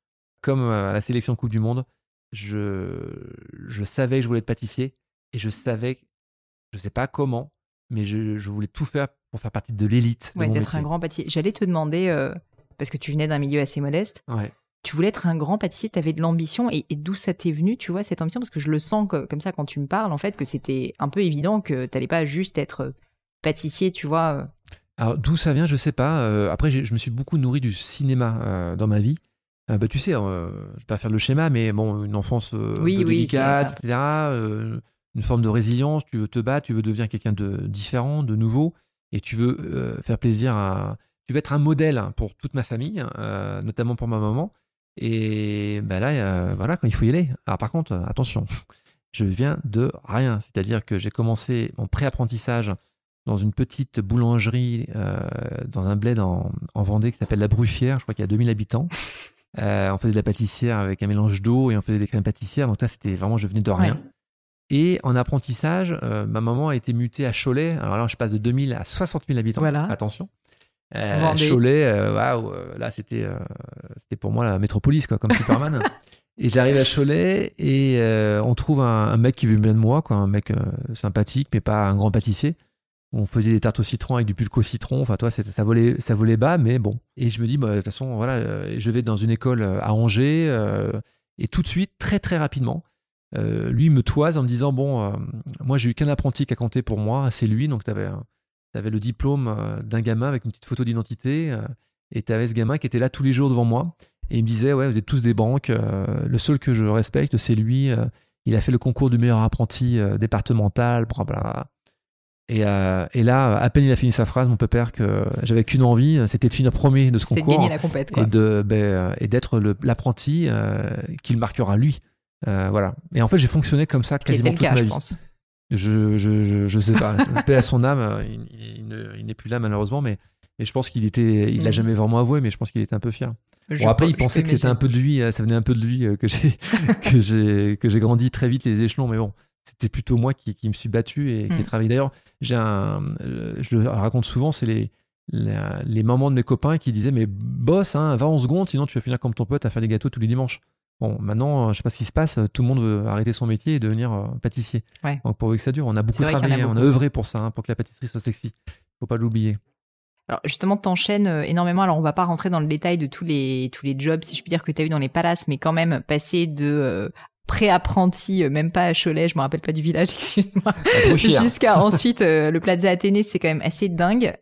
Speaker 2: comme à la sélection Coupe du Monde, je, je savais que je voulais être pâtissier et je savais, je sais pas comment, mais je, je voulais tout faire pour faire partie de l'élite.
Speaker 1: Ouais, d'être un grand pâtissier. J'allais te demander, euh, parce que tu venais d'un milieu assez modeste,
Speaker 2: ouais.
Speaker 1: Tu voulais être un grand pâtissier, tu avais de l'ambition, et, d'où ça t'est venu, tu vois, cette ambition? Parce que je le sens comme ça quand tu me parles, en fait, que c'était un peu évident que tu n'allais pas juste être euh, pâtissier, tu vois. Euh.
Speaker 2: Alors d'où ça vient, je sais pas. après, je me suis beaucoup nourri du cinéma dans ma vie. bah, tu sais, je vais pas faire le schéma, mais bon, une enfance oui, délicate, etc une forme de résilience, tu veux te battre, tu veux devenir quelqu'un de différent, de nouveau, et tu veux euh, faire plaisir à... Tu veux être un modèle pour toute ma famille, euh, notamment pour ma maman. Et ben là, voilà, quand il faut y aller. Alors par contre, attention, je viens de rien. C'est-à-dire que j'ai commencé mon pré-apprentissage dans une petite boulangerie euh, dans un bled en, Vendée qui s'appelle La Bruffière. Je crois qu'il y a 2000 habitants. on faisait de la pâtissière avec un mélange d'eau et on faisait des crèmes pâtissières. Donc là, c'était vraiment, je venais de rien. Et en apprentissage, euh, ma maman a été mutée à Cholet. Alors là, je passe de 2000 à 60 000 habitants. Attention. Euh, Cholet, euh, waouh, là, c'était c'était pour moi la métropolis, quoi, comme Superman. et j'arrive à Cholet et on trouve un, mec qui veut bien de moi, quoi, un mec sympathique, mais pas un grand pâtissier. On faisait des tartes au citron avec du pulco citron. Enfin, toi, ça volait, ça volait bas, mais bon. Et je me dis, bah, de toute façon, voilà, je vais dans une école à Angers. et tout de suite, très très rapidement, euh, lui me toise en me disant bon, euh, moi j'ai eu qu'un apprenti qui a compté pour moi, c'est lui, donc tu avais, avais, le diplôme euh, d'un gamin avec une petite photo d'identité, et tu avais ce gamin qui était là tous les jours devant moi, et il me disait ouais, vous êtes tous des banques, le seul que je respecte c'est lui, il a fait le concours du meilleur apprenti départemental, bla bla. Et, et, là, à peine il a fini sa phrase, mon père, que j'avais qu'une envie, c'était de finir premier de ce concours.
Speaker 1: De gagner la compète, quoi.
Speaker 2: Ben, et d'être l'apprenti qu'il marquera lui. Euh, voilà. Et en fait, j'ai fonctionné comme ça quasiment toute ma vie. Je, pense. Je, je, je, sais pas. Paix à son âme. Il, il, n'est plus là malheureusement, mais, mais je pense qu'il était. Il l'a mm. jamais vraiment avoué, mais je pense qu'il était un peu fier. bon, après, il pensait que c'était un peu de lui. Euh, ça venait un peu de lui euh, que j'ai que j'ai que j'ai grandi très vite les échelons, mais bon. C'était plutôt moi qui, qui, me suis battu et qui ai mm. travaillé. D'ailleurs, j'ai un, je le raconte souvent, c'est les, les, moments de mes copains qui disaient Mais boss, hein, va en seconde, sinon tu vas finir comme ton pote à faire des gâteaux tous les dimanches. Bon, maintenant, je sais pas ce qui se passe, tout le monde veut arrêter son métier et devenir euh, pâtissier. Donc pour que ça dure, on a beaucoup travaillé, on a œuvré pour ça, hein, pour que la pâtisserie soit sexy. Faut pas l'oublier.
Speaker 1: Alors justement, t'enchaînes euh, énormément. Alors on va pas rentrer dans le détail de tous les tous les jobs, si je puis dire, que tu as eu dans les palaces, mais quand même passer de euh, pré-apprenti, même pas à Cholet, je me rappelle pas du village, excuse-moi, jusqu'à ensuite le Plaza Athénée, c'est quand même assez dingue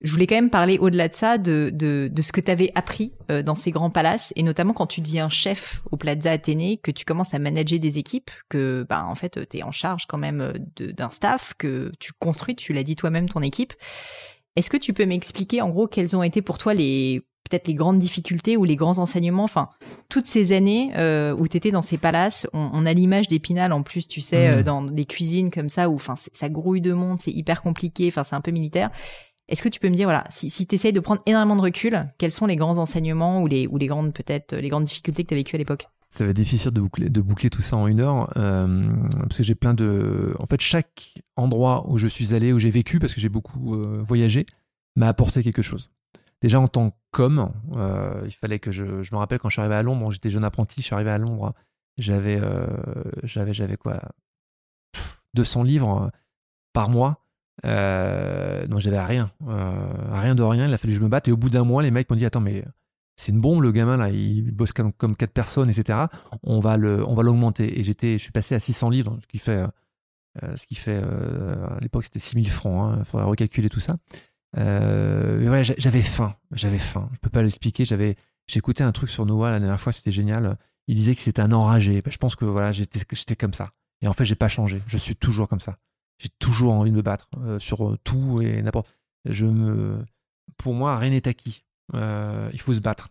Speaker 1: je voulais quand même parler au-delà de ça de, de, de ce que tu avais appris euh, dans ces grands palaces et notamment quand tu deviens chef au Plaza Athénée, que tu commences à manager des équipes, que bah en fait tu es en charge quand même euh, d'un staff, que tu construis, tu l'as dit toi-même ton équipe. Est-ce que tu peux m'expliquer en gros quelles ont été pour toi les peut-être les grandes difficultés ou les grands enseignements, enfin toutes ces années euh, où tu étais dans ces palaces, on, on a l'image d'Épinal en plus, tu sais, mmh. dans des cuisines comme ça où enfin ça grouille de monde, c'est hyper compliqué, enfin c'est un peu militaire. Est-ce que tu peux me dire, voilà, si, si tu essayes de prendre énormément de recul, quels sont les grands enseignements ou les, grandes, peut-être, les grandes difficultés que tu as vécues à l'époque?
Speaker 2: Ça va être difficile de boucler, de boucler tout ça en une heure, euh, parce que j'ai plein de... En fait, chaque endroit où je suis allé, où j'ai vécu, parce que j'ai beaucoup euh, voyagé, m'a apporté quelque chose. Déjà en tant qu'homme, euh, il fallait que je... Je me rappelle quand je suis arrivé à Londres, j'étais jeune apprenti, je suis arrivé à Londres, j'avais, j'avais, j'avais quoi? 200 livres par mois. Euh, donc j'avais rien, euh, rien de rien. Il a fallu que je me batte. Et au bout d'un mois, les mecs m'ont dit Attends, mais c'est une bombe, le gamin là, il bosse comme, comme quatre personnes, etc. On va l'augmenter. Et j'étais, je suis passé à 600 livres, ce qui fait, euh, ce qui fait à l'époque c'était 6000 francs. Il hein, faudrait recalculer tout ça. mais voilà, j'avais faim, j'avais faim. Je peux pas l'expliquer. J'avais, j'écoutais un truc sur Noah la dernière fois, c'était génial. Il disait que c'était un enragé. Ben, je pense que voilà, j'étais, j'étais comme ça. Et en fait, j'ai pas changé. Je suis toujours comme ça j'ai toujours envie de me battre euh, sur euh, tout et n'importe. Je me, pour moi, rien n'est acquis. Euh, il faut se battre.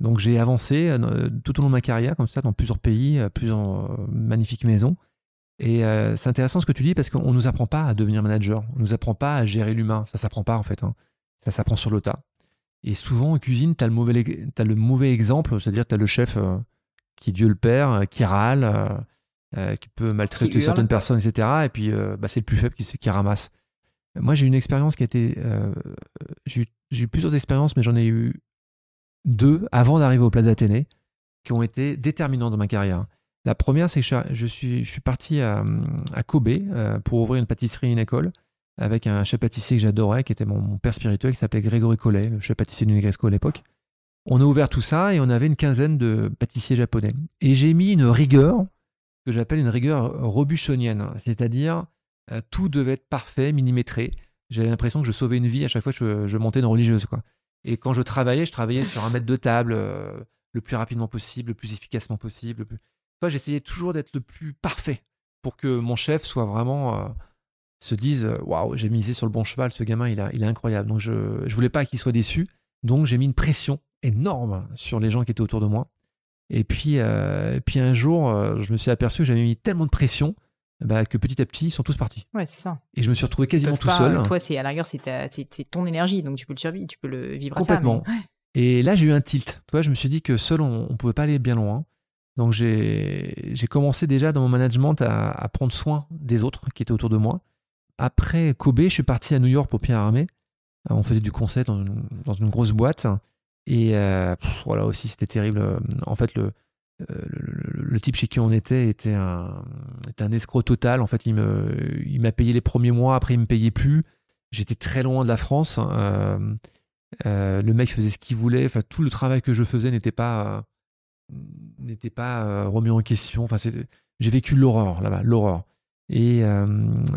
Speaker 2: Donc j'ai avancé tout au long de ma carrière comme ça dans plusieurs pays, plusieurs magnifiques maisons. Et c'est intéressant ce que tu dis parce qu'on nous apprend pas à devenir manager, on nous apprend pas à gérer l'humain. Ça s'apprend pas en fait. Hein. Ça s'apprend sur le tas. Et souvent en cuisine, tu as le mauvais, as le mauvais exemple, c'est-à-dire tu as le chef qui Dieu le Père, qui râle, qui peut maltraiter certaines personnes, etc. Et puis, bah, c'est le plus faible qui, qui ramasse. Moi, j'ai une expérience qui a été. j'ai eu plusieurs expériences, mais j'en ai eu deux avant d'arriver au Plaza Athénée qui ont été déterminantes dans ma carrière. La première, c'est que je suis, je suis parti à, Kobe pour ouvrir une pâtisserie, une école avec un chef pâtissier que j'adorais, qui était mon, père spirituel, qui s'appelait Grégory Collet, le chef pâtissier d'Unigresco à l'époque. On a ouvert tout ça et on avait une quinzaine de pâtissiers japonais. Et j'ai mis une rigueur que j'appelle une rigueur robuchonienne, c'est-à-dire euh, tout devait être parfait, millimétré. J'avais l'impression que je sauvais une vie à chaque fois que je, montais une religieuse. Quoi. Et quand je travaillais, je travaillais sur un mètre de table euh, le plus rapidement possible, le plus efficacement possible. j'essayais toujours d'être le plus parfait pour que mon chef soit vraiment euh, se dise waouh, j'ai misé sur le bon cheval, ce gamin, il, il est incroyable. Donc je ne voulais pas qu'il soit déçu. Donc j'ai mis une pression énorme sur les gens qui étaient autour de moi. Et puis, euh, puis un jour, euh, je me suis aperçu que j'avais mis tellement de pression bah, que petit à petit, ils sont tous partis.
Speaker 1: Ouais, c'est ça.
Speaker 2: Et je me suis retrouvé quasiment tout seul.
Speaker 1: Toi, c'est à la rigueur, c'est ton énergie, donc tu peux le survivre, tu peux le vivre
Speaker 2: Complètement.
Speaker 1: ça,
Speaker 2: Et là, j'ai eu un tilt. Toi, je me suis dit que seul, on ne pouvait pas aller bien loin. Donc j'ai commencé déjà dans mon management à, à, prendre soin des autres qui étaient autour de moi après Kobe, je suis parti à New York pour Pierre Armé. On faisait du concert dans une, grosse boîte. Et euh, voilà aussi, c'était terrible. En fait, le, euh, le, type chez qui on était était un, escroc total. En fait, il m'a payé les premiers mois, après il me payait plus. J'étais très loin de la France. Euh, le mec faisait ce qu'il voulait. Enfin, tout le travail que je faisais n'était pas n'était pas remis en question. J'ai vécu l'horreur là-bas, l'horreur. Et, euh,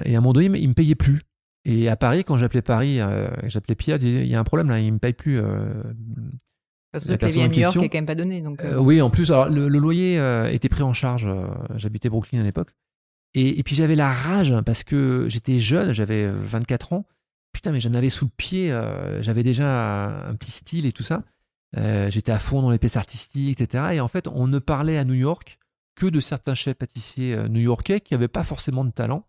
Speaker 2: et, à un moment donné, il me payait plus. Et à Paris, quand j'appelais Paris, euh, j'appelais Pierre, il y a un problème là, il me paye plus. Euh,
Speaker 1: Parce que la à New York n'est quand même pas donné. Donc,
Speaker 2: oui, en plus, alors, le, loyer était pris en charge. J'habitais Brooklyn à l'époque. Et, et, puis j'avais la rage parce que j'étais jeune, j'avais 24 ans. Putain, mais j'en avais sous le pied. j'avais déjà un, petit style et tout ça. j'étais à fond dans les pièces artistiques, etc. Et en fait, on ne parlait à New York que de certains chefs pâtissiers euh, new-yorkais qui n'avaient pas forcément de talent.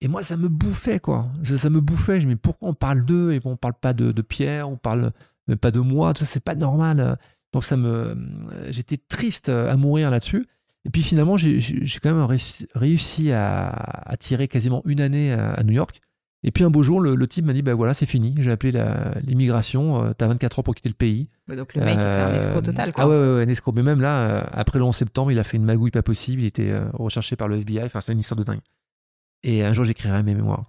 Speaker 2: Et moi, ça me bouffait, quoi. Ça, me bouffait. Je me dis, pourquoi on parle d'eux et on parle pas de, Pierre, on parle même pas de moi? Ça, c'est pas normal. Donc, ça me, euh, j'étais triste à mourir là-dessus. Et puis finalement, j'ai quand même réussi à, tirer quasiment une année à New York. Et puis un beau jour, le, type m'a dit, bah voilà, c'est fini, j'ai appelé l'immigration, euh, t'as 24 heures pour quitter le pays.
Speaker 1: Bah, donc le mec était un euh, escroc total, quoi.
Speaker 2: Ah ouais, ouais, un escroc. Mais même là, euh, après le 11 septembre, il a fait une magouille pas possible, il était recherché par le FBI, enfin c'est une histoire de dingue. Et un jour, j'écrirai mes mémoires.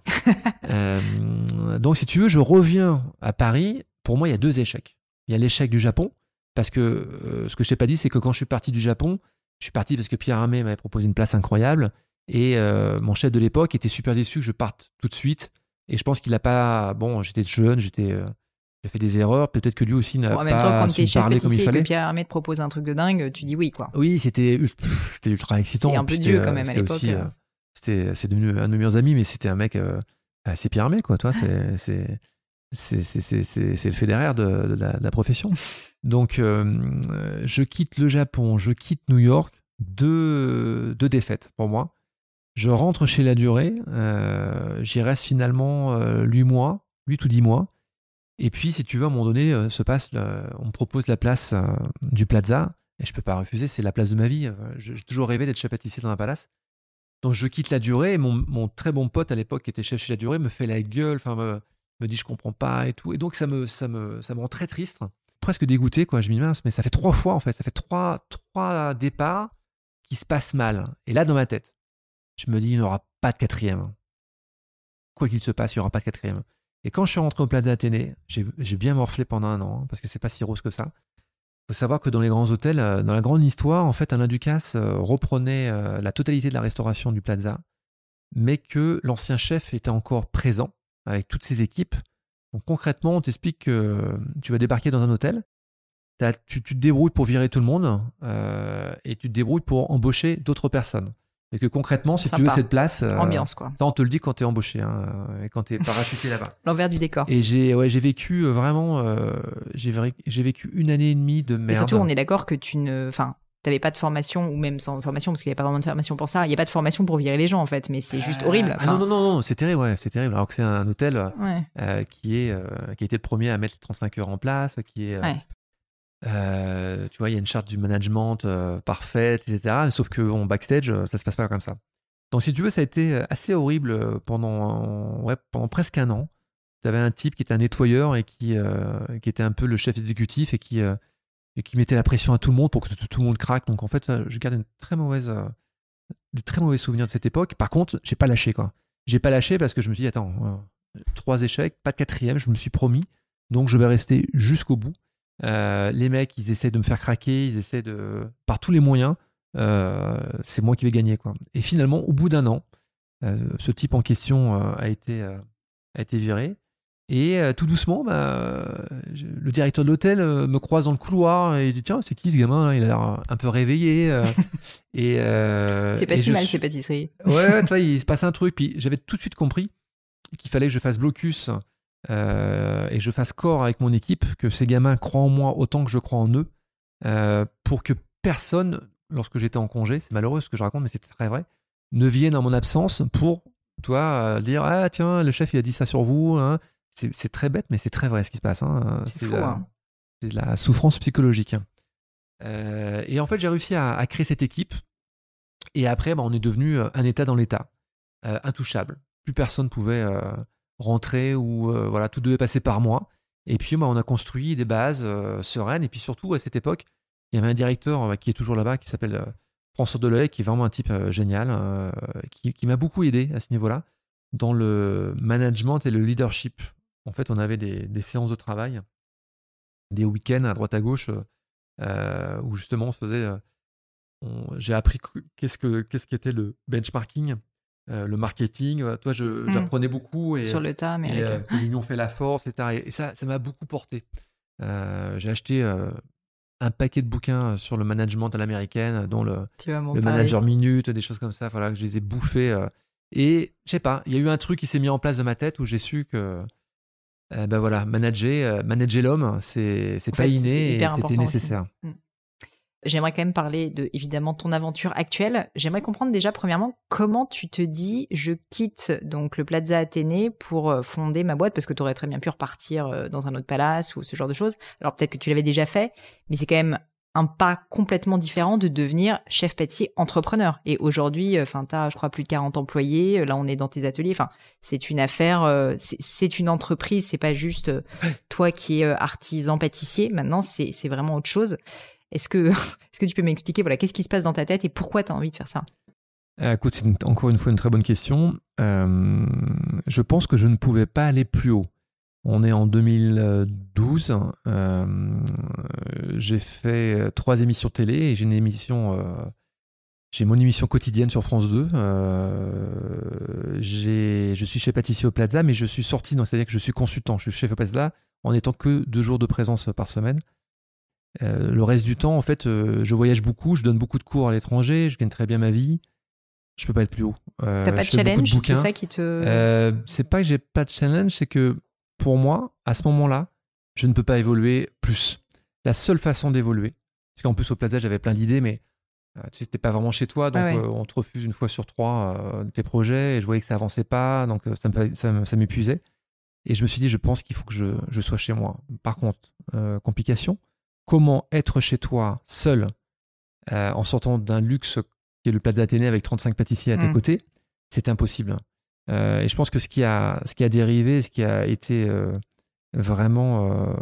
Speaker 2: donc si tu veux, je reviens à Paris. Pour moi, il y a deux échecs. Il y a l'échec du Japon, parce que ce que je t'ai pas dit, c'est que quand je suis parti du Japon, je suis parti parce que Pierre Armé m'avait proposé une place incroyable. Et mon chef de l'époque était super déçu que je parte tout de suite et je pense qu'il n'a pas. Bon, j'étais jeune, j'étais. Euh, j'ai fait des erreurs. Peut-être que lui aussi n'a pas. En même temps, quand es parler comme il fallait.
Speaker 1: que Pierre Armé te propose un truc de dingue, tu dis oui, quoi.
Speaker 2: Oui, c'était c'était ultra excitant.
Speaker 1: C'est un peu Dieu quand même à l'époque.
Speaker 2: Euh. C'était c'est devenu un de mes meilleurs amis, mais c'était un mec. Euh, c'est Pierre quoi. Toi, c'est c'est c'est le fédéraire de, de, la, profession. Donc, je quitte le Japon, je quitte New York, deux, deux défaites pour moi. Je rentre chez la durée, euh, j'y reste finalement euh, 8 mois, 8 ou 10 mois. Et puis, si tu veux, à un moment donné, euh, se passe, on me propose la place euh, du Plaza, et je ne peux pas refuser, c'est la place de ma vie. J'ai toujours rêvé d'être chef pâtissier dans un palace. Donc, je quitte la durée, et mon, très bon pote à l'époque, qui était chef chez la durée, me fait la gueule, enfin, me, dit je comprends pas et tout. Et donc, ça me, ça me, ça me rend très triste, presque dégoûté, quoi. Je me dis mince, mais ça fait trois fois, en fait, ça fait trois, trois départs qui se passent mal. Et là, dans ma tête, je me dis, il n'y aura pas de quatrième. Quoi qu'il se passe, il n'y aura pas de quatrième. Et quand je suis rentré au Plaza Athénée, j'ai bien morflé pendant un an, hein, parce que c'est pas si rose que ça. Il faut savoir que dans les grands hôtels, euh, dans la grande histoire, en fait, Alain Ducasse euh, reprenait euh, la totalité de la restauration du Plaza, mais que l'ancien chef était encore présent avec toutes ses équipes. Donc concrètement, on t'explique que tu vas débarquer dans un hôtel, tu, te débrouilles pour virer tout le monde, et tu te débrouilles pour embaucher d'autres personnes. Et que concrètement, si tu veux cette place,
Speaker 1: euh, ambiance quoi.
Speaker 2: Ça, on te le dit quand t'es embauché hein, et quand t'es parachuté là-bas.
Speaker 1: L'envers du décor.
Speaker 2: Et j'ai ouais, j'ai vécu euh, vraiment, euh, j'ai vécu une année et demie de merde. Et
Speaker 1: surtout, on est d'accord que tu ne, enfin, t'avais pas de formation ou même sans formation parce qu'il n'y a pas vraiment de formation pour ça. Il n'y a pas de formation pour virer les gens en fait, mais c'est juste horrible.
Speaker 2: Ah non non non, non c'est terrible, ouais, c'est terrible. Alors que c'est un hôtel qui est qui a été le premier à mettre les 35 heures en place, qui est tu vois, il y a une charte du management parfaite, etc. Sauf qu'en backstage, ça se passe pas comme ça. Donc, si tu veux, ça a été assez horrible pendant, ouais, pendant presque un an. Tu avais un type qui était un nettoyeur et qui, qui était un peu le chef exécutif et qui, et qui mettait la pression à tout le monde pour que tout le monde craque. Donc, en fait, je garde une très mauvaise, des très mauvais souvenirs de cette époque. Par contre, j'ai pas lâché, quoi. J'ai pas lâché parce que je me suis dit, attends, trois échecs, pas de quatrième, je me suis promis. Donc, je vais rester jusqu'au bout. Euh, les mecs, ils essaient de me faire craquer, ils essaient de. par tous les moyens, euh, c'est moi qui vais gagner. Quoi. Et finalement, au bout d'un an, euh, ce type en question a, été, a été viré. Et tout doucement, bah, le directeur de l'hôtel me croise dans le couloir et il dit Tiens, c'est qui ce gamin? Il a l'air un peu réveillé.
Speaker 1: et, c'est pas si mal ces pâtisseries.
Speaker 2: Ouais, ouais il se passe un truc. Puis j'avais tout de suite compris qu'il fallait que je fasse blocus euh, et je fasse corps avec mon équipe, que ces gamins croient en moi autant que je crois en eux, euh, pour que personne, lorsque j'étais en congé, c'est malheureux ce que je raconte, mais c'est très vrai, ne vienne en mon absence pour, toi, euh, dire Ah, tiens, le chef, il a dit ça sur vous. Hein. C'est très bête, mais c'est très vrai ce qui se passe. Hein.
Speaker 1: C'est la, hein.
Speaker 2: la, souffrance psychologique. et en fait, j'ai réussi à, créer cette équipe. Et après, bah, on est devenu un État dans l'État, intouchable. Plus personne pouvait rentrer ou euh, voilà, tout devait passer par moi. Et puis, bah, on a construit des bases euh, sereines. Et puis surtout, à cette époque, il y avait un directeur euh, qui est toujours là-bas, qui s'appelle François Deleuil, qui est vraiment un type génial, qui, m'a beaucoup aidé à ce niveau-là, dans le management et le leadership. En fait, on avait des, séances de travail, des week-ends à droite à gauche, où justement on faisait. J'ai appris qu'est-ce que qu'est-ce qu'était le benchmarking, euh, le marketing. Euh, toi, hmm. j'apprenais beaucoup. Et,
Speaker 1: Sur le tas, mais.
Speaker 2: Euh, l'union fait la force, etc. Et, ça, ça m'a beaucoup porté. j'ai acheté un paquet de bouquins sur le management à l'américaine, dont le, le manager minute, des choses comme ça. Voilà, que je les ai bouffés. et je sais pas, il y a eu un truc qui s'est mis en place dans ma tête où j'ai su que. ben voilà, manager, manager l'homme, c'est pas inné et c'était nécessaire. Hmm.
Speaker 1: J'aimerais quand même parler de évidemment ton aventure actuelle. J'aimerais comprendre déjà premièrement comment tu te dis je quitte donc le Plaza Athénée pour euh, fonder ma boîte parce que tu aurais très bien pu repartir euh, dans un autre palace ou ce genre de choses. Alors peut-être que tu l'avais déjà fait, mais c'est quand même un pas complètement différent de devenir chef pâtissier entrepreneur. Et aujourd'hui, euh, enfin, tu as, je crois, plus de 40 employés. Là, on est dans tes ateliers. Enfin, c'est une affaire, c'est une entreprise. C'est pas juste toi qui es artisan pâtissier. Maintenant, c'est vraiment autre chose. Est-ce que, tu peux m'expliquer voilà, qu'est-ce qui se passe dans ta tête et pourquoi tu as envie de faire ça?
Speaker 2: Euh, Écoute, c'est encore une fois une très bonne question. Euh, je pense que je ne pouvais pas aller plus haut. On est en 2012. Euh, j'ai fait trois émissions télé et j'ai une émission. j'ai mon émission quotidienne sur France 2. je suis chez Pâtissier au Plaza, mais je suis sorti, c'est-à-dire que je suis consultant. Je suis chef au Plaza en étant que deux jours de présence par semaine. Euh, le reste du temps, en fait, euh, je voyage beaucoup, je donne beaucoup de cours à l'étranger, je gagne très bien ma vie. Je peux pas être plus haut.
Speaker 1: Euh, T'as pas de challenge, c'est ça qui te.
Speaker 2: Euh, c'est pas que j'ai pas de challenge, c'est que pour moi, à ce moment-là, je ne peux pas évoluer plus. La seule façon d'évoluer, parce qu'en plus au Plaza, j'avais plein d'idées, mais tu n'étais pas vraiment chez toi, donc on te refuse une fois sur trois tes projets, et je voyais que ça avançait pas, donc ça m'épuisait. Et je me suis dit, je pense qu'il faut que je, je, sois chez moi. Par contre, complication, comment être chez toi seul euh, en sortant d'un luxe qui est le Plaza Athénée avec 35 pâtissiers à tes mm. côtés, c'est impossible. Euh, et je pense que ce qui a, ce qui a dérivé, ce qui a été euh, vraiment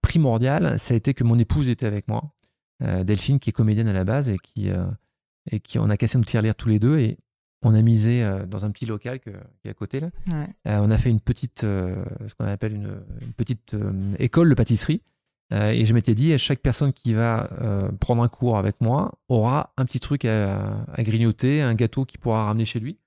Speaker 2: primordial, ça a été que mon épouse était avec moi, Delphine, qui est comédienne à la base et qui, et qui on a cassé notre tirelire tous les deux et on a misé dans un petit local qui est à côté là. on a fait une petite, ce qu'on appelle une, une petite école de pâtisserie et je m'étais dit, chaque personne qui va euh, prendre un cours avec moi aura un petit truc à, grignoter, un gâteau qu'il pourra ramener chez lui.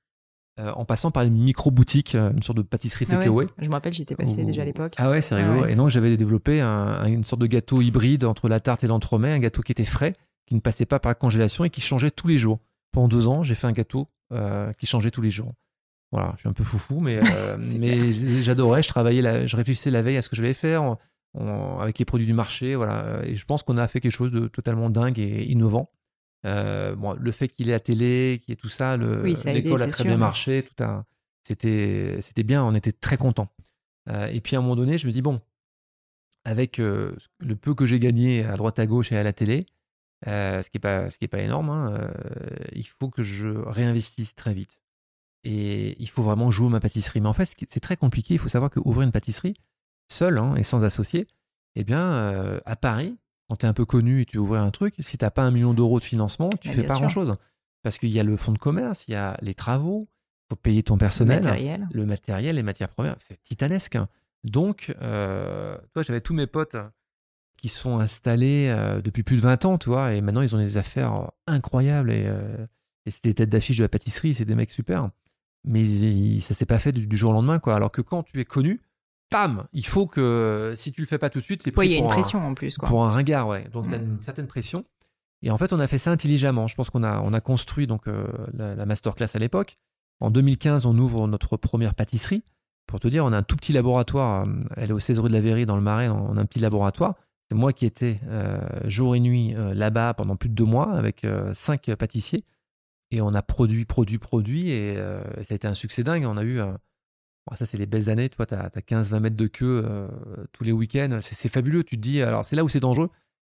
Speaker 2: Euh, en passant par une micro-boutique, une sorte de pâtisserie ah takeaway.
Speaker 1: je me rappelle, j'étais passé déjà à l'époque.
Speaker 2: Ah ouais, c'est rigolo. Et donc, j'avais développé une sorte de gâteau hybride entre la tarte et l'entremet, un gâteau qui était frais, qui ne passait pas par la congélation et qui changeait tous les jours. Pendant deux ans, j'ai fait un gâteau qui changeait tous les jours. Voilà, je suis un peu foufou, mais, mais j'adorais. Je travaillais, je réfléchissais la veille à ce que je vais faire avec les produits du marché. Voilà. Et je pense qu'on a fait quelque chose de totalement dingue et innovant. Euh, bon, le fait qu'il est à télé, qu'il y ait tout ça, l'école a, très bien marché, tout a, c'était, c'était bien, on était très contents. Euh, et puis à un moment donné, je me dis, bon, avec le peu que j'ai gagné à droite à gauche et à la télé, ce qui n'est pas, ce qui est pas énorme, hein, il faut que je réinvestisse très vite. Et il faut vraiment jouer ma pâtisserie. Mais en fait, c'est très compliqué. Il faut savoir qu'ouvrir une pâtisserie, seul hein, et sans associé, eh bien, à Paris, quand tu es un peu connu et tu ouvres un truc, si tu n'as pas un million d'euros de financement, tu ne fais pas grand-chose. Parce qu'il y a le fonds de commerce, il y a les travaux, il faut payer ton personnel, le matériel, les matières premières. C'est titanesque. Hein. Donc, euh, toi, j'avais tous mes potes qui sont installés euh, depuis plus de 20 ans, tu vois, et maintenant ils ont des affaires incroyables et, euh, et c'est des têtes d'affiche de la pâtisserie, c'est des mecs super. Mais ça s'est pas fait du, jour au lendemain, quoi. Alors que quand tu es connu, pam, il faut que si tu le fais pas tout de suite,
Speaker 1: il y a une pression en plus, quoi.
Speaker 2: Pour un ringard, ouais. Donc, tu as une certaine pression. Et en fait, on a fait ça intelligemment. Je pense qu'on a, on a construit donc la, la masterclass à l'époque. En 2015, on ouvre notre première pâtisserie. Pour te dire, on a un tout petit laboratoire. Euh, elle est au 16 rue de la Verrie, dans le Marais. On a un petit laboratoire. C'est moi qui étais euh, jour et nuit euh, là-bas pendant plus de deux mois avec cinq pâtissiers. Et on a produit, produit, produit. Et ça a été un succès dingue. On a eu. Ça, c'est les belles années. Toi, tu as, 15-20 mètres de queue tous les week-ends. C'est fabuleux. Tu te dis. Alors, c'est là où c'est dangereux.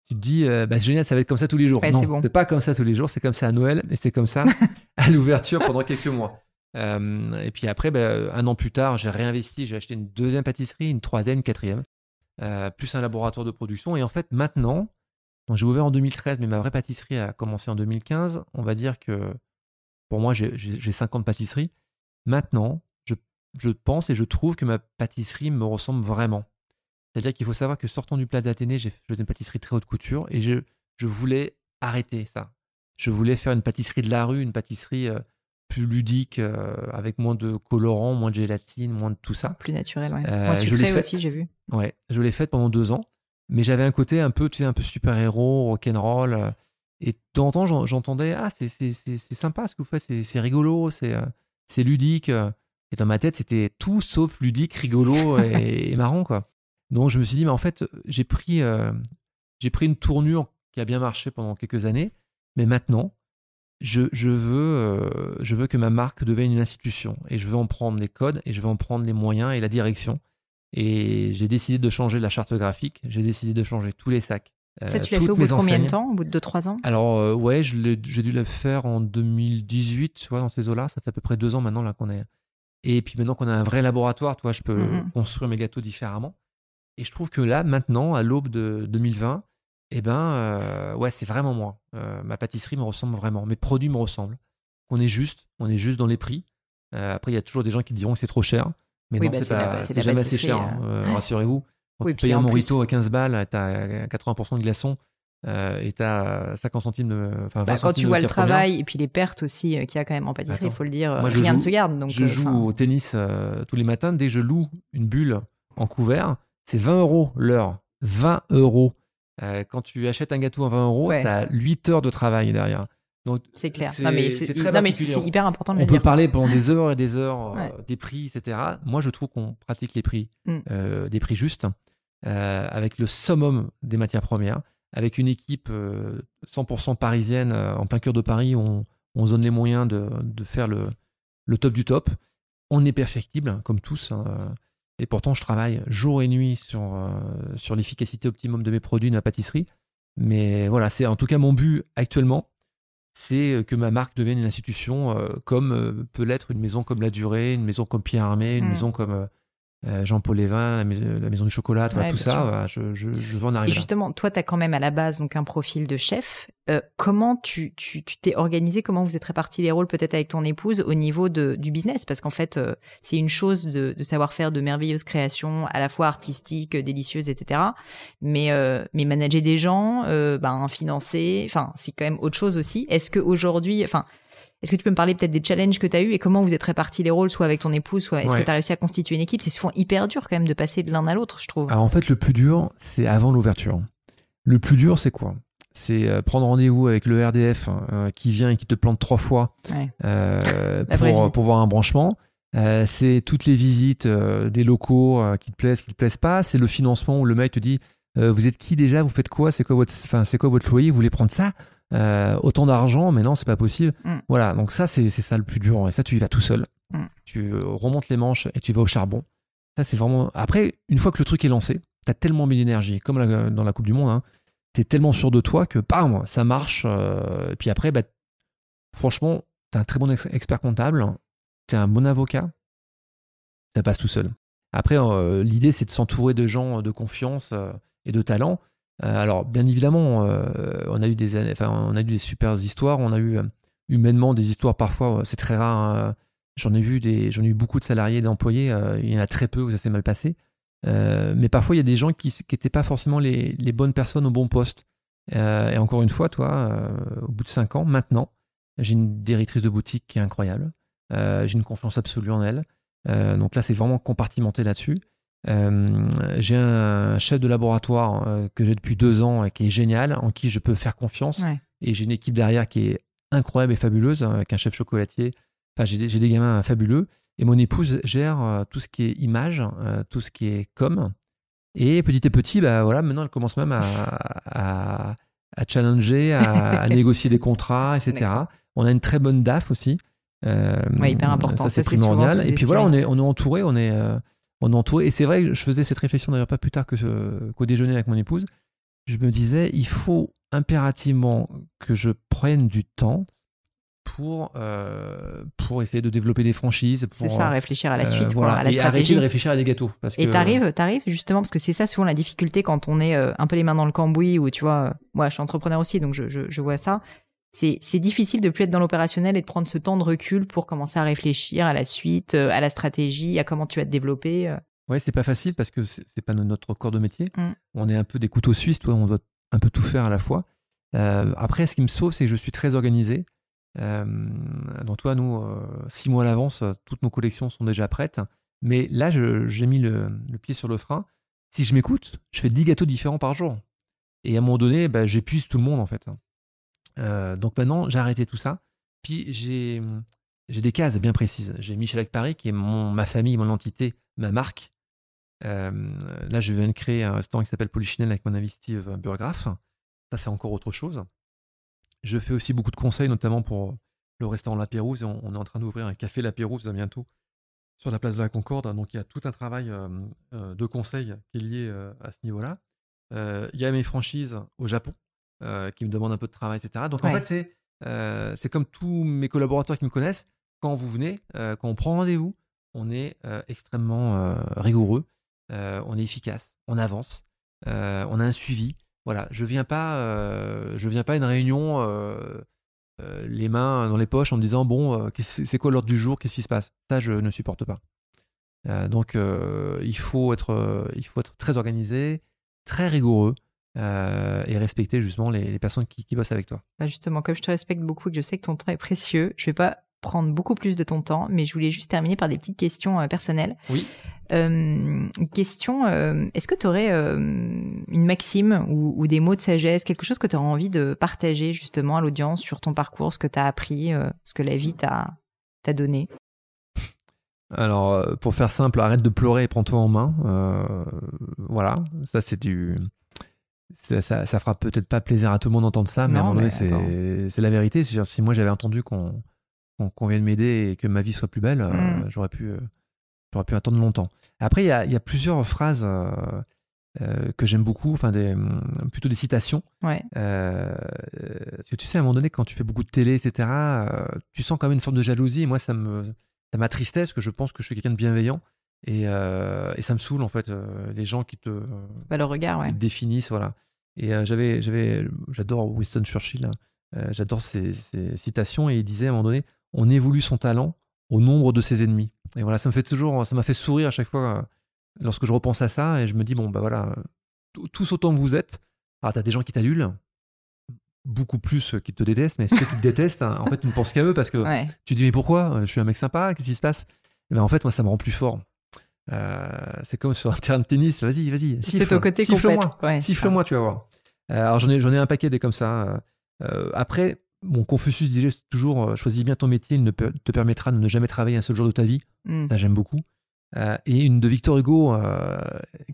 Speaker 2: Tu te dis, bah, génial, ça va être comme ça tous les jours. non, c'est pas comme ça tous les jours. C'est comme ça à Noël et c'est comme ça à l'ouverture pendant quelques mois. Euh, et puis après, ben, un an plus tard, j'ai réinvesti, j'ai acheté une deuxième pâtisserie, une troisième, une quatrième, euh, plus un laboratoire de production. Et en fait, maintenant, j'ai ouvert en 2013, mais ma vraie pâtisserie a commencé en 2015. On va dire que pour moi, j'ai 50 pâtisseries. Maintenant, je, je, pense et je trouve que ma pâtisserie me ressemble vraiment. C'est-à-dire qu'il faut savoir que sortant du Plat d'Athénée, j'ai fait une pâtisserie très haute couture et je, je voulais arrêter ça. Je voulais faire une pâtisserie de la rue, une pâtisserie euh, plus ludique, euh, avec moins de colorants, moins de gélatine, moins de tout ça.
Speaker 1: Plus naturel, ouais. Euh, je l'ai aussi, j'ai vu.
Speaker 2: Ouais, je l'ai faite pendant deux ans, mais j'avais un côté un peu, tu sais, un peu super-héros, rock'n'roll. Euh, et de temps en temps, j'entendais, ah, c'est sympa ce que vous faites, c'est rigolo, c'est ludique. Et dans ma tête, c'était tout sauf ludique, rigolo et, marrant, quoi. Donc je me suis dit, mais en fait, j'ai pris, j'ai pris une tournure qui a bien marché pendant quelques années, mais maintenant, je, veux, euh, je veux que ma marque devienne une institution et je veux en prendre les codes et je veux en prendre les moyens et la direction. Et j'ai décidé de changer la charte graphique, j'ai décidé de changer tous les sacs.
Speaker 1: Euh, ça, tu l'as fait au bout de combien de temps Au bout de 2-3 ans?
Speaker 2: Alors, euh, ouais, j'ai dû le faire en 2018, tu vois, dans ces eaux-là. Ça fait à peu près deux ans maintenant là qu'on est. Et puis maintenant qu'on a un vrai laboratoire, tu vois, je peux mm-hmm. construire mes gâteaux différemment. Et je trouve que là, maintenant, à l'aube de 2020, eh ben, euh, ouais, c'est vraiment moi. Euh, ma pâtisserie me ressemble vraiment. Mes produits me ressemblent. On est juste, on est juste dans les prix. Euh, après, il y a toujours des gens qui diront que c'est trop cher. Mais non, bah, c'est jamais assez cher. Hein. Rassurez-vous. Quand tu payes un morito à 15 balles, tu as 80% de glaçons et tu as 50 centimes de. Enfin,
Speaker 1: bah, quand tu vois le travail et puis les pertes aussi qu'il y a quand même en pâtisserie, il faut le dire, rien ne se garde. Donc,
Speaker 2: je joue au tennis tous les matins. Dès que je loue une bulle en couvert, c'est 20 euros l'heure. 20 euros. Euh, quand tu achètes un gâteau à 20 euros, tu as 8 heures de travail derrière.
Speaker 1: C'est clair. Non, mais c'est hyper important de
Speaker 2: On
Speaker 1: le
Speaker 2: peut parler pendant des heures et des heures euh, des prix, etc. Moi, je trouve qu'on pratique les prix, mm. euh, des prix justes, avec le summum des matières premières, avec une équipe 100% parisienne en plein cœur de Paris. On, on donne les moyens de, de faire le, le, top du top. On est perfectible, comme tous. Hein, et pourtant, je travaille jour et nuit sur, euh, sur l'efficacité optimum de mes produits de ma pâtisserie. Mais voilà, c'est en tout cas mon but actuellement, c'est que ma marque devienne une institution euh, comme euh, peut l'être une maison comme La Durée, une maison comme Pierre Armé, une mm. maison comme euh, Jean-Paul Lévin, la, maison, du chocolat, tout ça, je, je, je, veux en arriver.
Speaker 1: Et justement, toi, tu as quand même à la base donc un profil de chef. Euh, comment tu t'es tu, organisé Comment vous êtes répartis les rôles peut-être avec ton épouse au niveau de, du business? Parce qu'en fait, euh, c'est une chose de, de, savoir faire de merveilleuses créations, à la fois artistiques, délicieuses, etc. Mais, mais manager des gens, ben, financer, enfin, c'est quand même autre chose aussi. Est-ce qu'aujourd'hui, enfin, est-ce que tu peux me parler peut-être des challenges que tu as eu et comment vous êtes répartis les rôles, soit avec ton épouse, soit est-ce que tu as réussi à constituer une équipe? C'est souvent hyper dur quand même de passer de l'un à l'autre, je trouve.
Speaker 2: Alors en fait, le plus dur, c'est avant l'ouverture. Le plus dur, c'est quoi? C'est euh, prendre rendez-vous avec le RDF hein, euh, qui vient et qui te plante trois fois euh, pour, pour, voir un branchement. c'est toutes les visites des locaux qui te plaisent, qui te plaisent pas. C'est le financement où le mec te dit Vous êtes qui déjà? Vous faites quoi? C'est quoi, votre, c'est quoi votre loyer? Vous voulez prendre ça? Euh, autant d'argent, mais non, c'est pas possible. Mm. Voilà, donc ça, c'est ça le plus dur. Et ça, tu y vas tout seul. Mm. Tu euh, remontes les manches et tu vas au charbon. Ça, c'est vraiment. Après, une fois que le truc est lancé, tu as tellement mis d'énergie, comme dans la Coupe du Monde, hein, tu es tellement sûr de toi que, bam, ça marche. et puis après, bah, franchement, tu es un très bon expert comptable, tu es un bon avocat, ça passe tout seul. Après, l'idée, c'est de s'entourer de gens de confiance et de talent. Alors, bien évidemment, on a eu des, enfin, super histoires, on a eu humainement des histoires parfois, c'est très rare. Hein, j'en ai ai eu beaucoup de salariés, d'employés. il y en a très peu où ça s'est mal passé. mais parfois, il y a des gens qui n'étaient pas forcément les, bonnes personnes au bon poste. et encore une fois, toi, au bout de cinq ans, maintenant, j'ai une directrice de boutique qui est incroyable. j'ai une confiance absolue en elle. Euh, donc là, c'est vraiment compartimenté là-dessus. Euh, j'ai un chef de laboratoire euh, que j'ai depuis deux ans et qui est génial, en qui je peux faire confiance. Et j'ai une équipe derrière qui est incroyable et fabuleuse, hein, avec un chef chocolatier. Enfin, j'ai des, des, gamins fabuleux. Et mon épouse gère tout ce qui est image, tout ce qui est com. Et petit à petit, bah, voilà, maintenant, elle commence même à, à, à challenger, à, à, négocier des contrats, etc. On a une très bonne DAF aussi.
Speaker 1: Euh, hyper important.
Speaker 2: Ça, c'est primordial. Et puis voilà, on est, on est entouré, on est, euh, on est entouré. Et c'est vrai, je faisais cette réflexion d'ailleurs pas plus tard que qu'au déjeuner avec mon épouse. Je me disais, il faut impérativement que je prenne du temps pour, euh, pour essayer de développer des franchises.
Speaker 1: C'est ça, réfléchir à la suite,
Speaker 2: voilà.
Speaker 1: à la
Speaker 2: et
Speaker 1: stratégie.
Speaker 2: arrêter de réfléchir à des gâteaux.
Speaker 1: Parce et t'arrives, t'arrives justement, parce que c'est ça souvent la difficulté quand on est un peu les mains dans le cambouis, ou tu vois, moi je suis entrepreneur aussi, donc je, je, je vois ça c'est difficile de plus être dans l'opérationnel et de prendre ce temps de recul pour commencer à réfléchir à la suite, euh, à la stratégie, à comment tu vas te développer. Euh.
Speaker 2: Ouais, c'est pas facile parce que c'est pas notre corps de métier. Mmh. On est un peu des couteaux suisses, toi, on doit un peu tout faire à la fois. Euh, après, ce qui me sauve, c'est que je suis très organisé. donc, toi, nous, six mois à l'avance, toutes nos collections sont déjà prêtes. Mais là, j'ai mis le, pied sur le frein. Si je m'écoute, je fais 10 gâteaux différents par jour. Et à un moment donné, bah, j'épuise tout le monde, en fait. Euh, donc maintenant, j'ai arrêté tout ça. Puis j'ai des cases bien précises. J'ai Michel Paris, qui est ma famille, mon entité, ma marque. Euh, là, je viens de créer un restaurant qui s'appelle Polichinelle avec mon ami Steve Burgraff. Ça, c'est encore autre chose. Je fais aussi beaucoup de conseils, notamment pour le restaurant La Pérouse. On, on est en train d'ouvrir un café La Pérouse bientôt sur la place de la Concorde. Donc, il y a tout un travail euh, de conseil qui est lié à ce niveau-là. il y a mes franchises au Japon. Euh, qui me demande un peu de travail, etc. Donc en fait, c'est euh, comme tous mes collaborateurs qui me connaissent. Quand vous venez, euh, quand on prend rendez-vous, on est extrêmement rigoureux, on est efficace, on avance, on a un suivi. Voilà, je viens pas, je viens pas à une réunion les mains dans les poches en me disant bon, c'est quoi l'ordre du jour, qu'est-ce qui se passe? Ça, je ne supporte pas. donc, il faut être, il faut être très organisé, très rigoureux. Euh, et respecter justement les, personnes qui, bossent avec toi.
Speaker 1: Bah justement, comme je te respecte beaucoup et que je sais que ton temps est précieux, je vais pas prendre beaucoup plus de ton temps, mais je voulais juste terminer par des petites questions euh, personnelles.
Speaker 2: Oui.
Speaker 1: Euh, question, euh, est-ce que tu aurais une maxime ou, des mots de sagesse, quelque chose que tu aurais envie de partager justement à l'audience sur ton parcours, ce que tu as appris, ce que la vie t'a donné?
Speaker 2: Alors, pour faire simple, arrête de pleurer et prends-toi en main. voilà, ça c'est du, ça, ça, fera peut-être pas plaisir à tout le monde d'entendre ça, mais à un moment donné, c'est la vérité. Si moi j'avais entendu qu'on vienne m'aider et que ma vie soit plus belle, euh, mm. j'aurais pu, euh, pu attendre longtemps. Après, il y a, y a, plusieurs phrases euh, que j'aime beaucoup, enfin des, mm, plutôt des citations.
Speaker 1: Ouais.
Speaker 2: tu sais, à un moment donné, quand tu fais beaucoup de télé, etc., tu sens quand même une forme de jalousie. Et moi, ça me ça m'attristait parce que je pense que je suis quelqu'un de bienveillant. Et, euh, et, ça me saoule en fait, euh, les gens qui te,
Speaker 1: bah, le regard, ouais.
Speaker 2: définissent, voilà. Et euh, j'avais, j'avais, j'adore Winston Churchill, hein. j'adore ses, citations, et il disait à un moment donné, on évolue son talent au nombre de ses ennemis. Et voilà, ça me fait toujours, ça m'a fait sourire à chaque fois lorsque je repense à ça, et je me dis bon bah voilà, tous autant que vous êtes. Alors t'as des gens qui t'adulent, beaucoup plus qui te détestent, mais ceux qui te détestent, hein, en fait, tu ne penses qu'à eux parce que tu te dis mais pourquoi? Je suis un mec sympa, qu'est-ce qui se passe? Et ben, En fait, moi, ça me rend plus fort. Euh, c'est comme sur un terrain de tennis. Vas-y, vas-y.
Speaker 1: C'est côté Siffle-moi.
Speaker 2: Ouais, Siffle-moi, tu vas voir. Euh, alors j'en ai, j'en ai un paquet des comme ça. Euh, après, mon Confucius disait toujours choisis bien ton métier, il ne te permettra de ne jamais travailler un seul jour de ta vie. Hmm. Ça, j'aime beaucoup. et une de Victor Hugo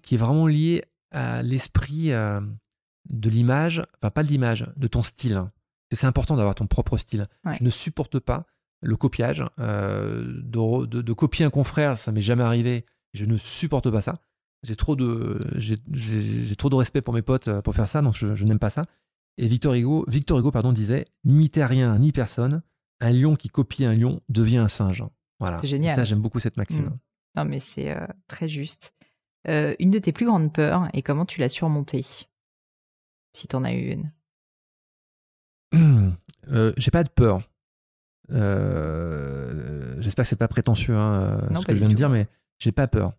Speaker 2: qui est vraiment liée à l'esprit de l'image, enfin pas de l'image, de ton style. C'est important d'avoir ton propre style. Je ne supporte pas le copiage. de, de, copier un confrère, ça m'est jamais arrivé je ne supporte pas ça. j'ai trop de j'ai trop de respect pour mes potes pour faire ça, donc je, n'aime pas ça. Et Victor Hugo, Victor Hugo pardon, disait N'imitez rien ni personne. Un lion qui copie un lion devient un singe. Voilà.
Speaker 1: C'est génial.
Speaker 2: ça, j'aime beaucoup cette maxime. Mm.
Speaker 1: Non, mais c'est très juste. une de tes plus grandes peurs et comment tu l'as surmontée? Si t'en as eu une.
Speaker 2: j'ai pas de peur. Euh, j'espère que c'est pas prétentieux hein, euh, ce que je viens de dire, mais j'ai pas peur.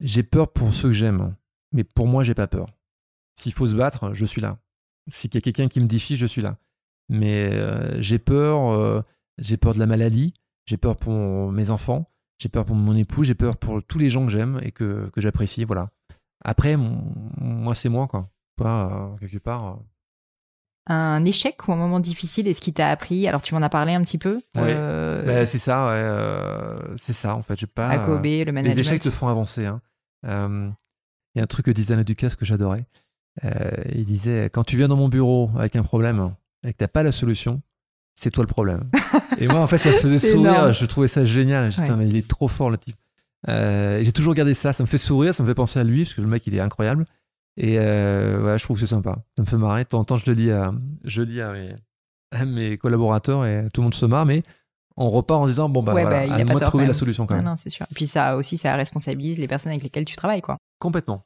Speaker 2: J'ai peur pour ceux que j'aime, mais pour moi, j'ai pas peur. S'il faut se battre, je suis là. S'il y a quelqu'un qui me défie, je suis là. Mais euh, j'ai peur, j'ai peur de la maladie, j'ai peur pour mes enfants, j'ai peur pour mon époux, j'ai peur pour tous les gens que j'aime et que, j'apprécie. Voilà. Après, moi, c'est moi, quoi. Pas quelque part
Speaker 1: un échec ou un moment difficile et ce qui t'a appris? Alors tu m'en as parlé un petit peu.
Speaker 2: Euh, bah, c'est ça, ouais, euh, c'est ça en fait. J'ai pas.
Speaker 1: Le management.
Speaker 2: Les échecs te font avancer. Hein. Euh, il y a un truc que disait Alain Ducasse que j'adorais. il disait quand tu viens dans mon bureau avec un problème et que t'as pas la solution, c'est toi le problème. et moi en fait ça me faisait sourire. Je trouvais ça génial. Mais il est trop fort le type. j'ai toujours gardé ça. Ça me fait sourire, ça me fait penser à lui parce que le mec il est incroyable. Et euh, je trouve que c'est sympa. Ça me fait marrer. De temps en temps, je le dis à, je dis à mes, collaborateurs et tout le monde se marre, mais on repart en disant bon bah voilà, bah, à moi de trouver la solution quand même.
Speaker 1: Non, c'est sûr. Et puis ça aussi, ça responsabilise les personnes avec lesquelles tu travailles, quoi.
Speaker 2: Complètement.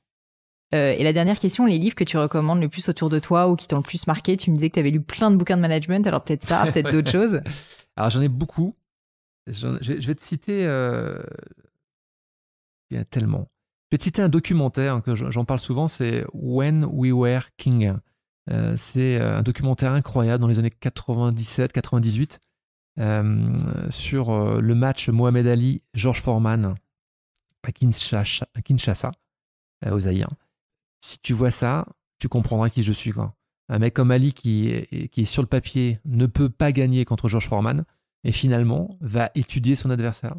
Speaker 1: Euh, et la dernière question, les livres que tu recommandes le plus autour de toi ou qui t'ont le plus marqué, tu me disais que tu avais lu plein de bouquins de management, alors peut-être ça, peut-être d'autres choses.
Speaker 2: Alors j'en ai beaucoup. Je, vais te citer. Euh, il y a tellement. Vais te citer un documentaire que j'en parle souvent, c'est When We Were King. Euh, c'est euh, un documentaire incroyable dans les années 97-98 euh, sur le match Mohamed Ali-George Foreman à Kinshasa, à aux Zaïre. Si tu vois ça, tu comprendras qui je suis. Un mec comme Ali qui est, qui est sur le papier ne peut pas gagner contre George Foreman et finalement va étudier son adversaire,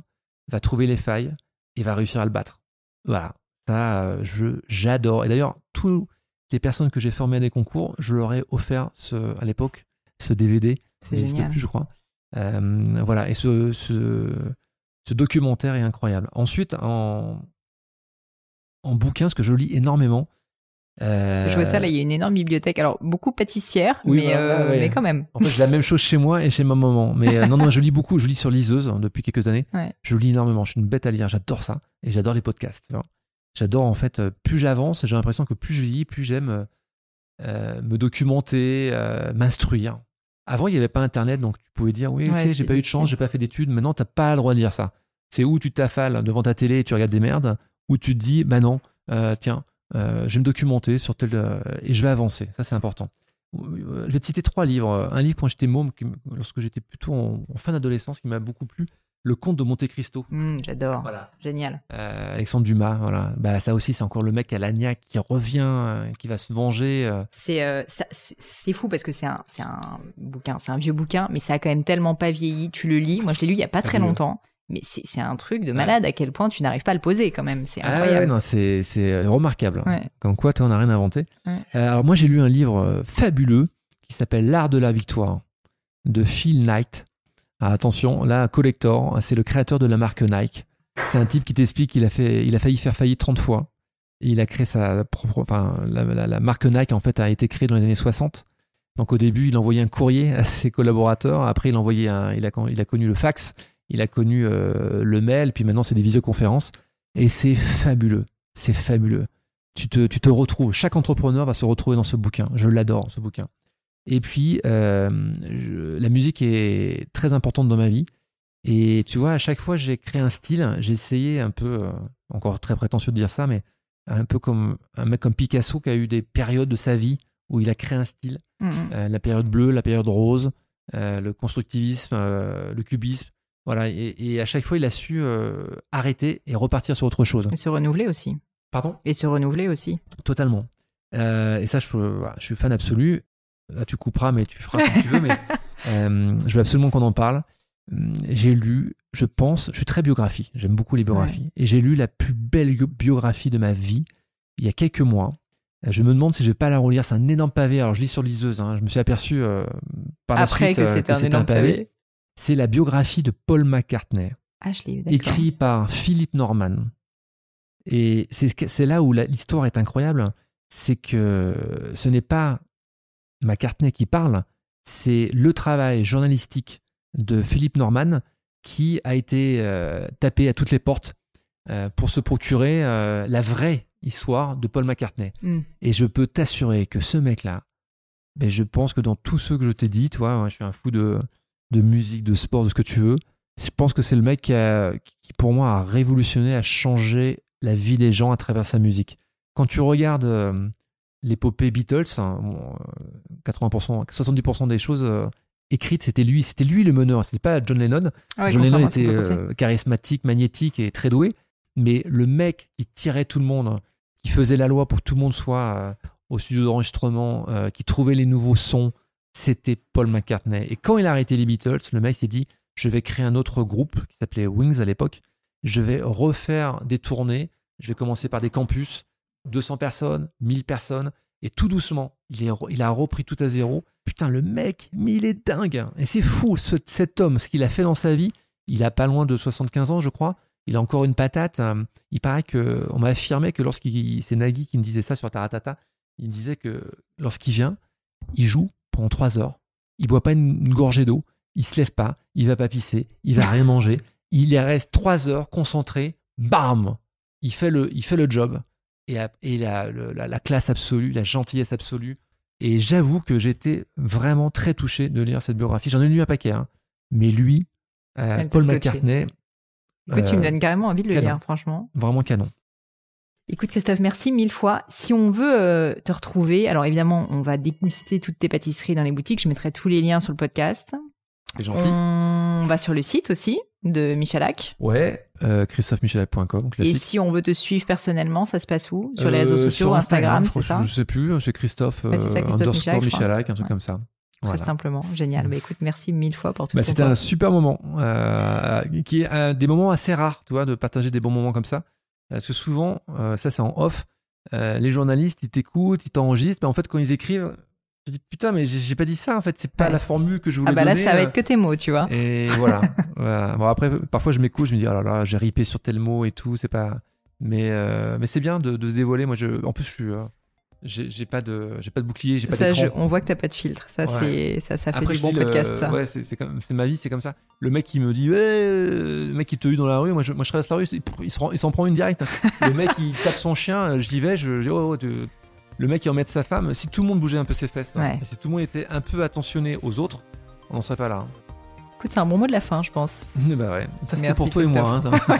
Speaker 2: va trouver les failles et va réussir à le battre. Voilà, ça, euh, je j'adore. Et d'ailleurs, toutes les personnes que j'ai formées à des concours, je leur ai offert ce, à l'époque ce DVD.
Speaker 1: Ça n'existe
Speaker 2: plus, je crois. Euh, voilà, et ce, ce, ce, documentaire est incroyable. Ensuite, en, en bouquin, ce que je lis énormément.
Speaker 1: Euh... Je vois ça, là, il y a une énorme bibliothèque. Alors, beaucoup pâtissière, mais, euh, mais quand même.
Speaker 2: En fait, la même chose chez moi et chez ma maman. Mais non, non, je lis beaucoup. Je lis sur liseuse hein, depuis quelques années. Je lis énormément. Je suis une bête à lire. J'adore ça. Et j'adore les podcasts. J'adore en fait, euh, plus j'avance, j'ai l'impression que plus je vis, plus j'aime euh, euh, me documenter, m'instruire. Avant, il n'y avait pas Internet, donc tu pouvais dire oui, tu sais, j'ai pas eu de chance, j'ai pas fait d'études. Maintenant, tu n'as pas le droit de dire ça. C'est où tu t'affales devant ta télé et tu regardes des merdes, ou tu te dis, bah non, tiens, je vais me documenter sur tel et je vais avancer. Ça, c'est important. Je vais te citer trois livres. Un livre quand j'étais môme, lorsque j'étais plutôt en fin d'adolescence, qui m'a beaucoup plu. Le Comte de Monte Cristo.
Speaker 1: Mmh, j'adore. Voilà. Génial.
Speaker 2: Euh, Alexandre Dumas, voilà. Bah, ça aussi, c'est encore le mec à l'agnac qui revient, euh, qui va se venger. Euh.
Speaker 1: C'est c'est fou parce que c'est un, un bouquin, c'est un vieux bouquin, mais ça a quand même tellement pas vieilli. Tu le lis. Moi, je l'ai lu il y a pas très longtemps. Mais c'est un truc de malade à quel point tu n'arrives pas à le poser quand même. C'est ah incroyable.
Speaker 2: Ah c'est remarquable. Comme quoi, toi, on n'a rien inventé. alors, moi, j'ai lu un livre fabuleux qui s'appelle L'art de la victoire de Phil Knight. Ah, attention, là, Collector, c'est le créateur de la marque Nike. C'est un type qui t'explique qu'il a, fait, il a failli faire faillite 30 fois. il a créé sa propre. Enfin, la, marque Nike, en fait, a été créée dans les années 60. Donc, au début, il envoyait un courrier à ses collaborateurs. Après, il, a, connu le fax. Il a connu euh, le mail. Puis maintenant, c'est des visioconférences. Et c'est fabuleux. C'est fabuleux. Tu te retrouves. Chaque entrepreneur va se retrouver dans ce bouquin. Je l'adore, ce bouquin. Et puis, euh, la musique est très importante dans ma vie. Et tu vois, à chaque fois, j'ai créé un style. J'ai essayé un peu, euh, encore très prétentieux de dire ça, mais un peu comme un mec comme Picasso qui a eu des périodes de sa vie où il a créé un style. Mmh, mmh. Euh, la période bleue, la période rose, le constructivisme, le cubisme. Voilà. Et, à chaque fois, il a su arrêter et repartir sur autre chose.
Speaker 1: Et se renouveler aussi.
Speaker 2: Pardon?
Speaker 1: Et se renouveler aussi.
Speaker 2: Totalement. et ça, je, je, suis fan absolu. Là, tu couperas, mais tu feras comme tu veux. Mais euh, je veux absolument qu'on en parle. J'ai lu, je pense, je suis très biographie. J'aime beaucoup les biographies. Et j'ai lu la plus belle biographie de ma vie il y a quelques mois. Euh, je me demande si je vais pas la relire. C'est un énorme pavé. Alors, je lis sur liseuse. Hein. Je me suis aperçu euh, par la suite
Speaker 1: que c'était un, énorme pavé.
Speaker 2: C'est la biographie de Paul McCartney.
Speaker 1: Ah, je l'ai
Speaker 2: Écrit par Philippe Norman. Et c'est là où l'histoire est incroyable, c'est que ce n'est pas McCartney qui parle, c'est le travail journalistique de Philippe Norman qui a été euh, tapé à toutes les portes euh, pour se procurer euh, la vraie histoire de Paul McCartney. Mm. Et je peux t'assurer que ce mec-là, ben, je pense que dans tous ceux que je t'ai dit, toi, je suis un fou de, de musique, de sport, de ce que tu veux, je pense que c'est le mec qui, qui, pour moi, a révolutionné, a changé la vie des gens à travers sa musique. Quand tu regardes l'épopée Beatles, 80%, hein, 70% des choses écrite, c'était lui, c'était lui le meneur, c'était pas John Lennon. Ah John Lennon était euh, charismatique, magnétique et très doué, mais le mec qui tirait tout le monde, qui faisait la loi pour que tout le monde soit euh, au studio d'enregistrement, euh, qui trouvait les nouveaux sons, c'était Paul McCartney. Et quand il a arrêté les Beatles, le mec s'est dit, je vais créer un autre groupe qui s'appelait Wings à l'époque, je vais refaire des tournées, je vais commencer par des campus, 200 personnes, 1000 personnes, et tout doucement, il, a repris tout à zéro. Putain, le mec, mais il est dingue. Et c'est fou, cet homme, ce qu'il a fait dans sa vie. Il a pas loin de 75 ans, je crois. Il a encore une patate. Euh, il paraît que, on m'a affirmé que lorsqu'il, c'est Nagui qui me disait ça sur Taratata. Il me disait que lorsqu'il vient, il joue pendant 3 heures. Il boit pas une, gorgée d'eau. Il se lève pas. Il va pas pisser. Il va rien manger. Il reste 3 heures concentré. Bam! Il fait le, il fait le job et, la, classe absolue, la gentillesse absolue. Et j'avoue que j'étais vraiment très touché de lire cette biographie. J'en ai lu un paquet, hein. mais lui, euh, Paul McCartney.
Speaker 1: Écoute, tu me euh, donnes carrément envie de le lire, franchement.
Speaker 2: Vraiment canon.
Speaker 1: Écoute Christophe, merci mille fois. Si on veut euh, te retrouver, alors évidemment, on va déguster toutes tes pâtisseries dans les boutiques. Je mettrai tous les liens sur le podcast.
Speaker 2: C'est gentil.
Speaker 1: On va sur le site aussi de Michalak.
Speaker 2: Ouais, euh, christophemichalak.com.
Speaker 1: Et si on veut te suivre personnellement, ça se passe où? Sur les réseaux euh, sociaux, Instagram, c'est ça?
Speaker 2: Je sais plus, c'est Christophe, euh, underscore Michalak, un truc comme ça.
Speaker 1: Très simplement, génial. Mais bah, écoute, merci mille fois pour tout bah,
Speaker 2: C'était un super moment, euh, qui est des moments assez rares, tu vois, de partager des bons moments comme ça. Parce que souvent, ça c'est en off, les journalistes, ils t'écoutent, ils t'enregistrent, mais en fait, quand ils écrivent, je dis putain, mais j'ai pas dit ça en fait, c'est pas la formule que je voulais
Speaker 1: Ah bah là,
Speaker 2: ça
Speaker 1: va être que tes mots, tu vois.
Speaker 2: Et voilà. voilà. Bon, après, parfois je m'écoute, je me dis oh là là, j'ai ripé sur tel mot et tout, c'est pas. Mais, euh, mais c'est bien de, de, se dévoiler. Moi, je, en plus, je suis. Euh, j'ai pas de j'ai pas de bouclier j'ai pas
Speaker 1: ça, on voit que t'as pas de filtre ça c'est ça ça fait du bon podcast
Speaker 2: ouais c'est ma vie c'est comme ça le mec qui me dit ouais le mec qui te eu dans la rue moi je, moi je traverse la rue il s'en prend une directe le mec il tape son chien j'y vais je dis oh, oh le mec qui emmène sa femme, si tout le monde bougeait un peu ses fesses, hein, si tout le monde était un peu attentionné aux autres, on n'en serait pas là. Hein.
Speaker 1: Écoute, c'est un bon mot de la fin, je pense.
Speaker 2: bah ouais, ça c'était pour toi et moi. Hein,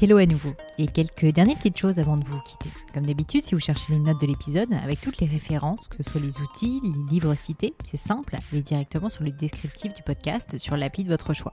Speaker 1: Hello à nouveau, et quelques dernières petites choses avant de vous quitter. Comme d'habitude, si vous cherchez les notes de l'épisode, avec toutes les références, que ce soit les outils, les livres cités, c'est simple, allez directement sur le descriptif du podcast sur l'appli de votre choix.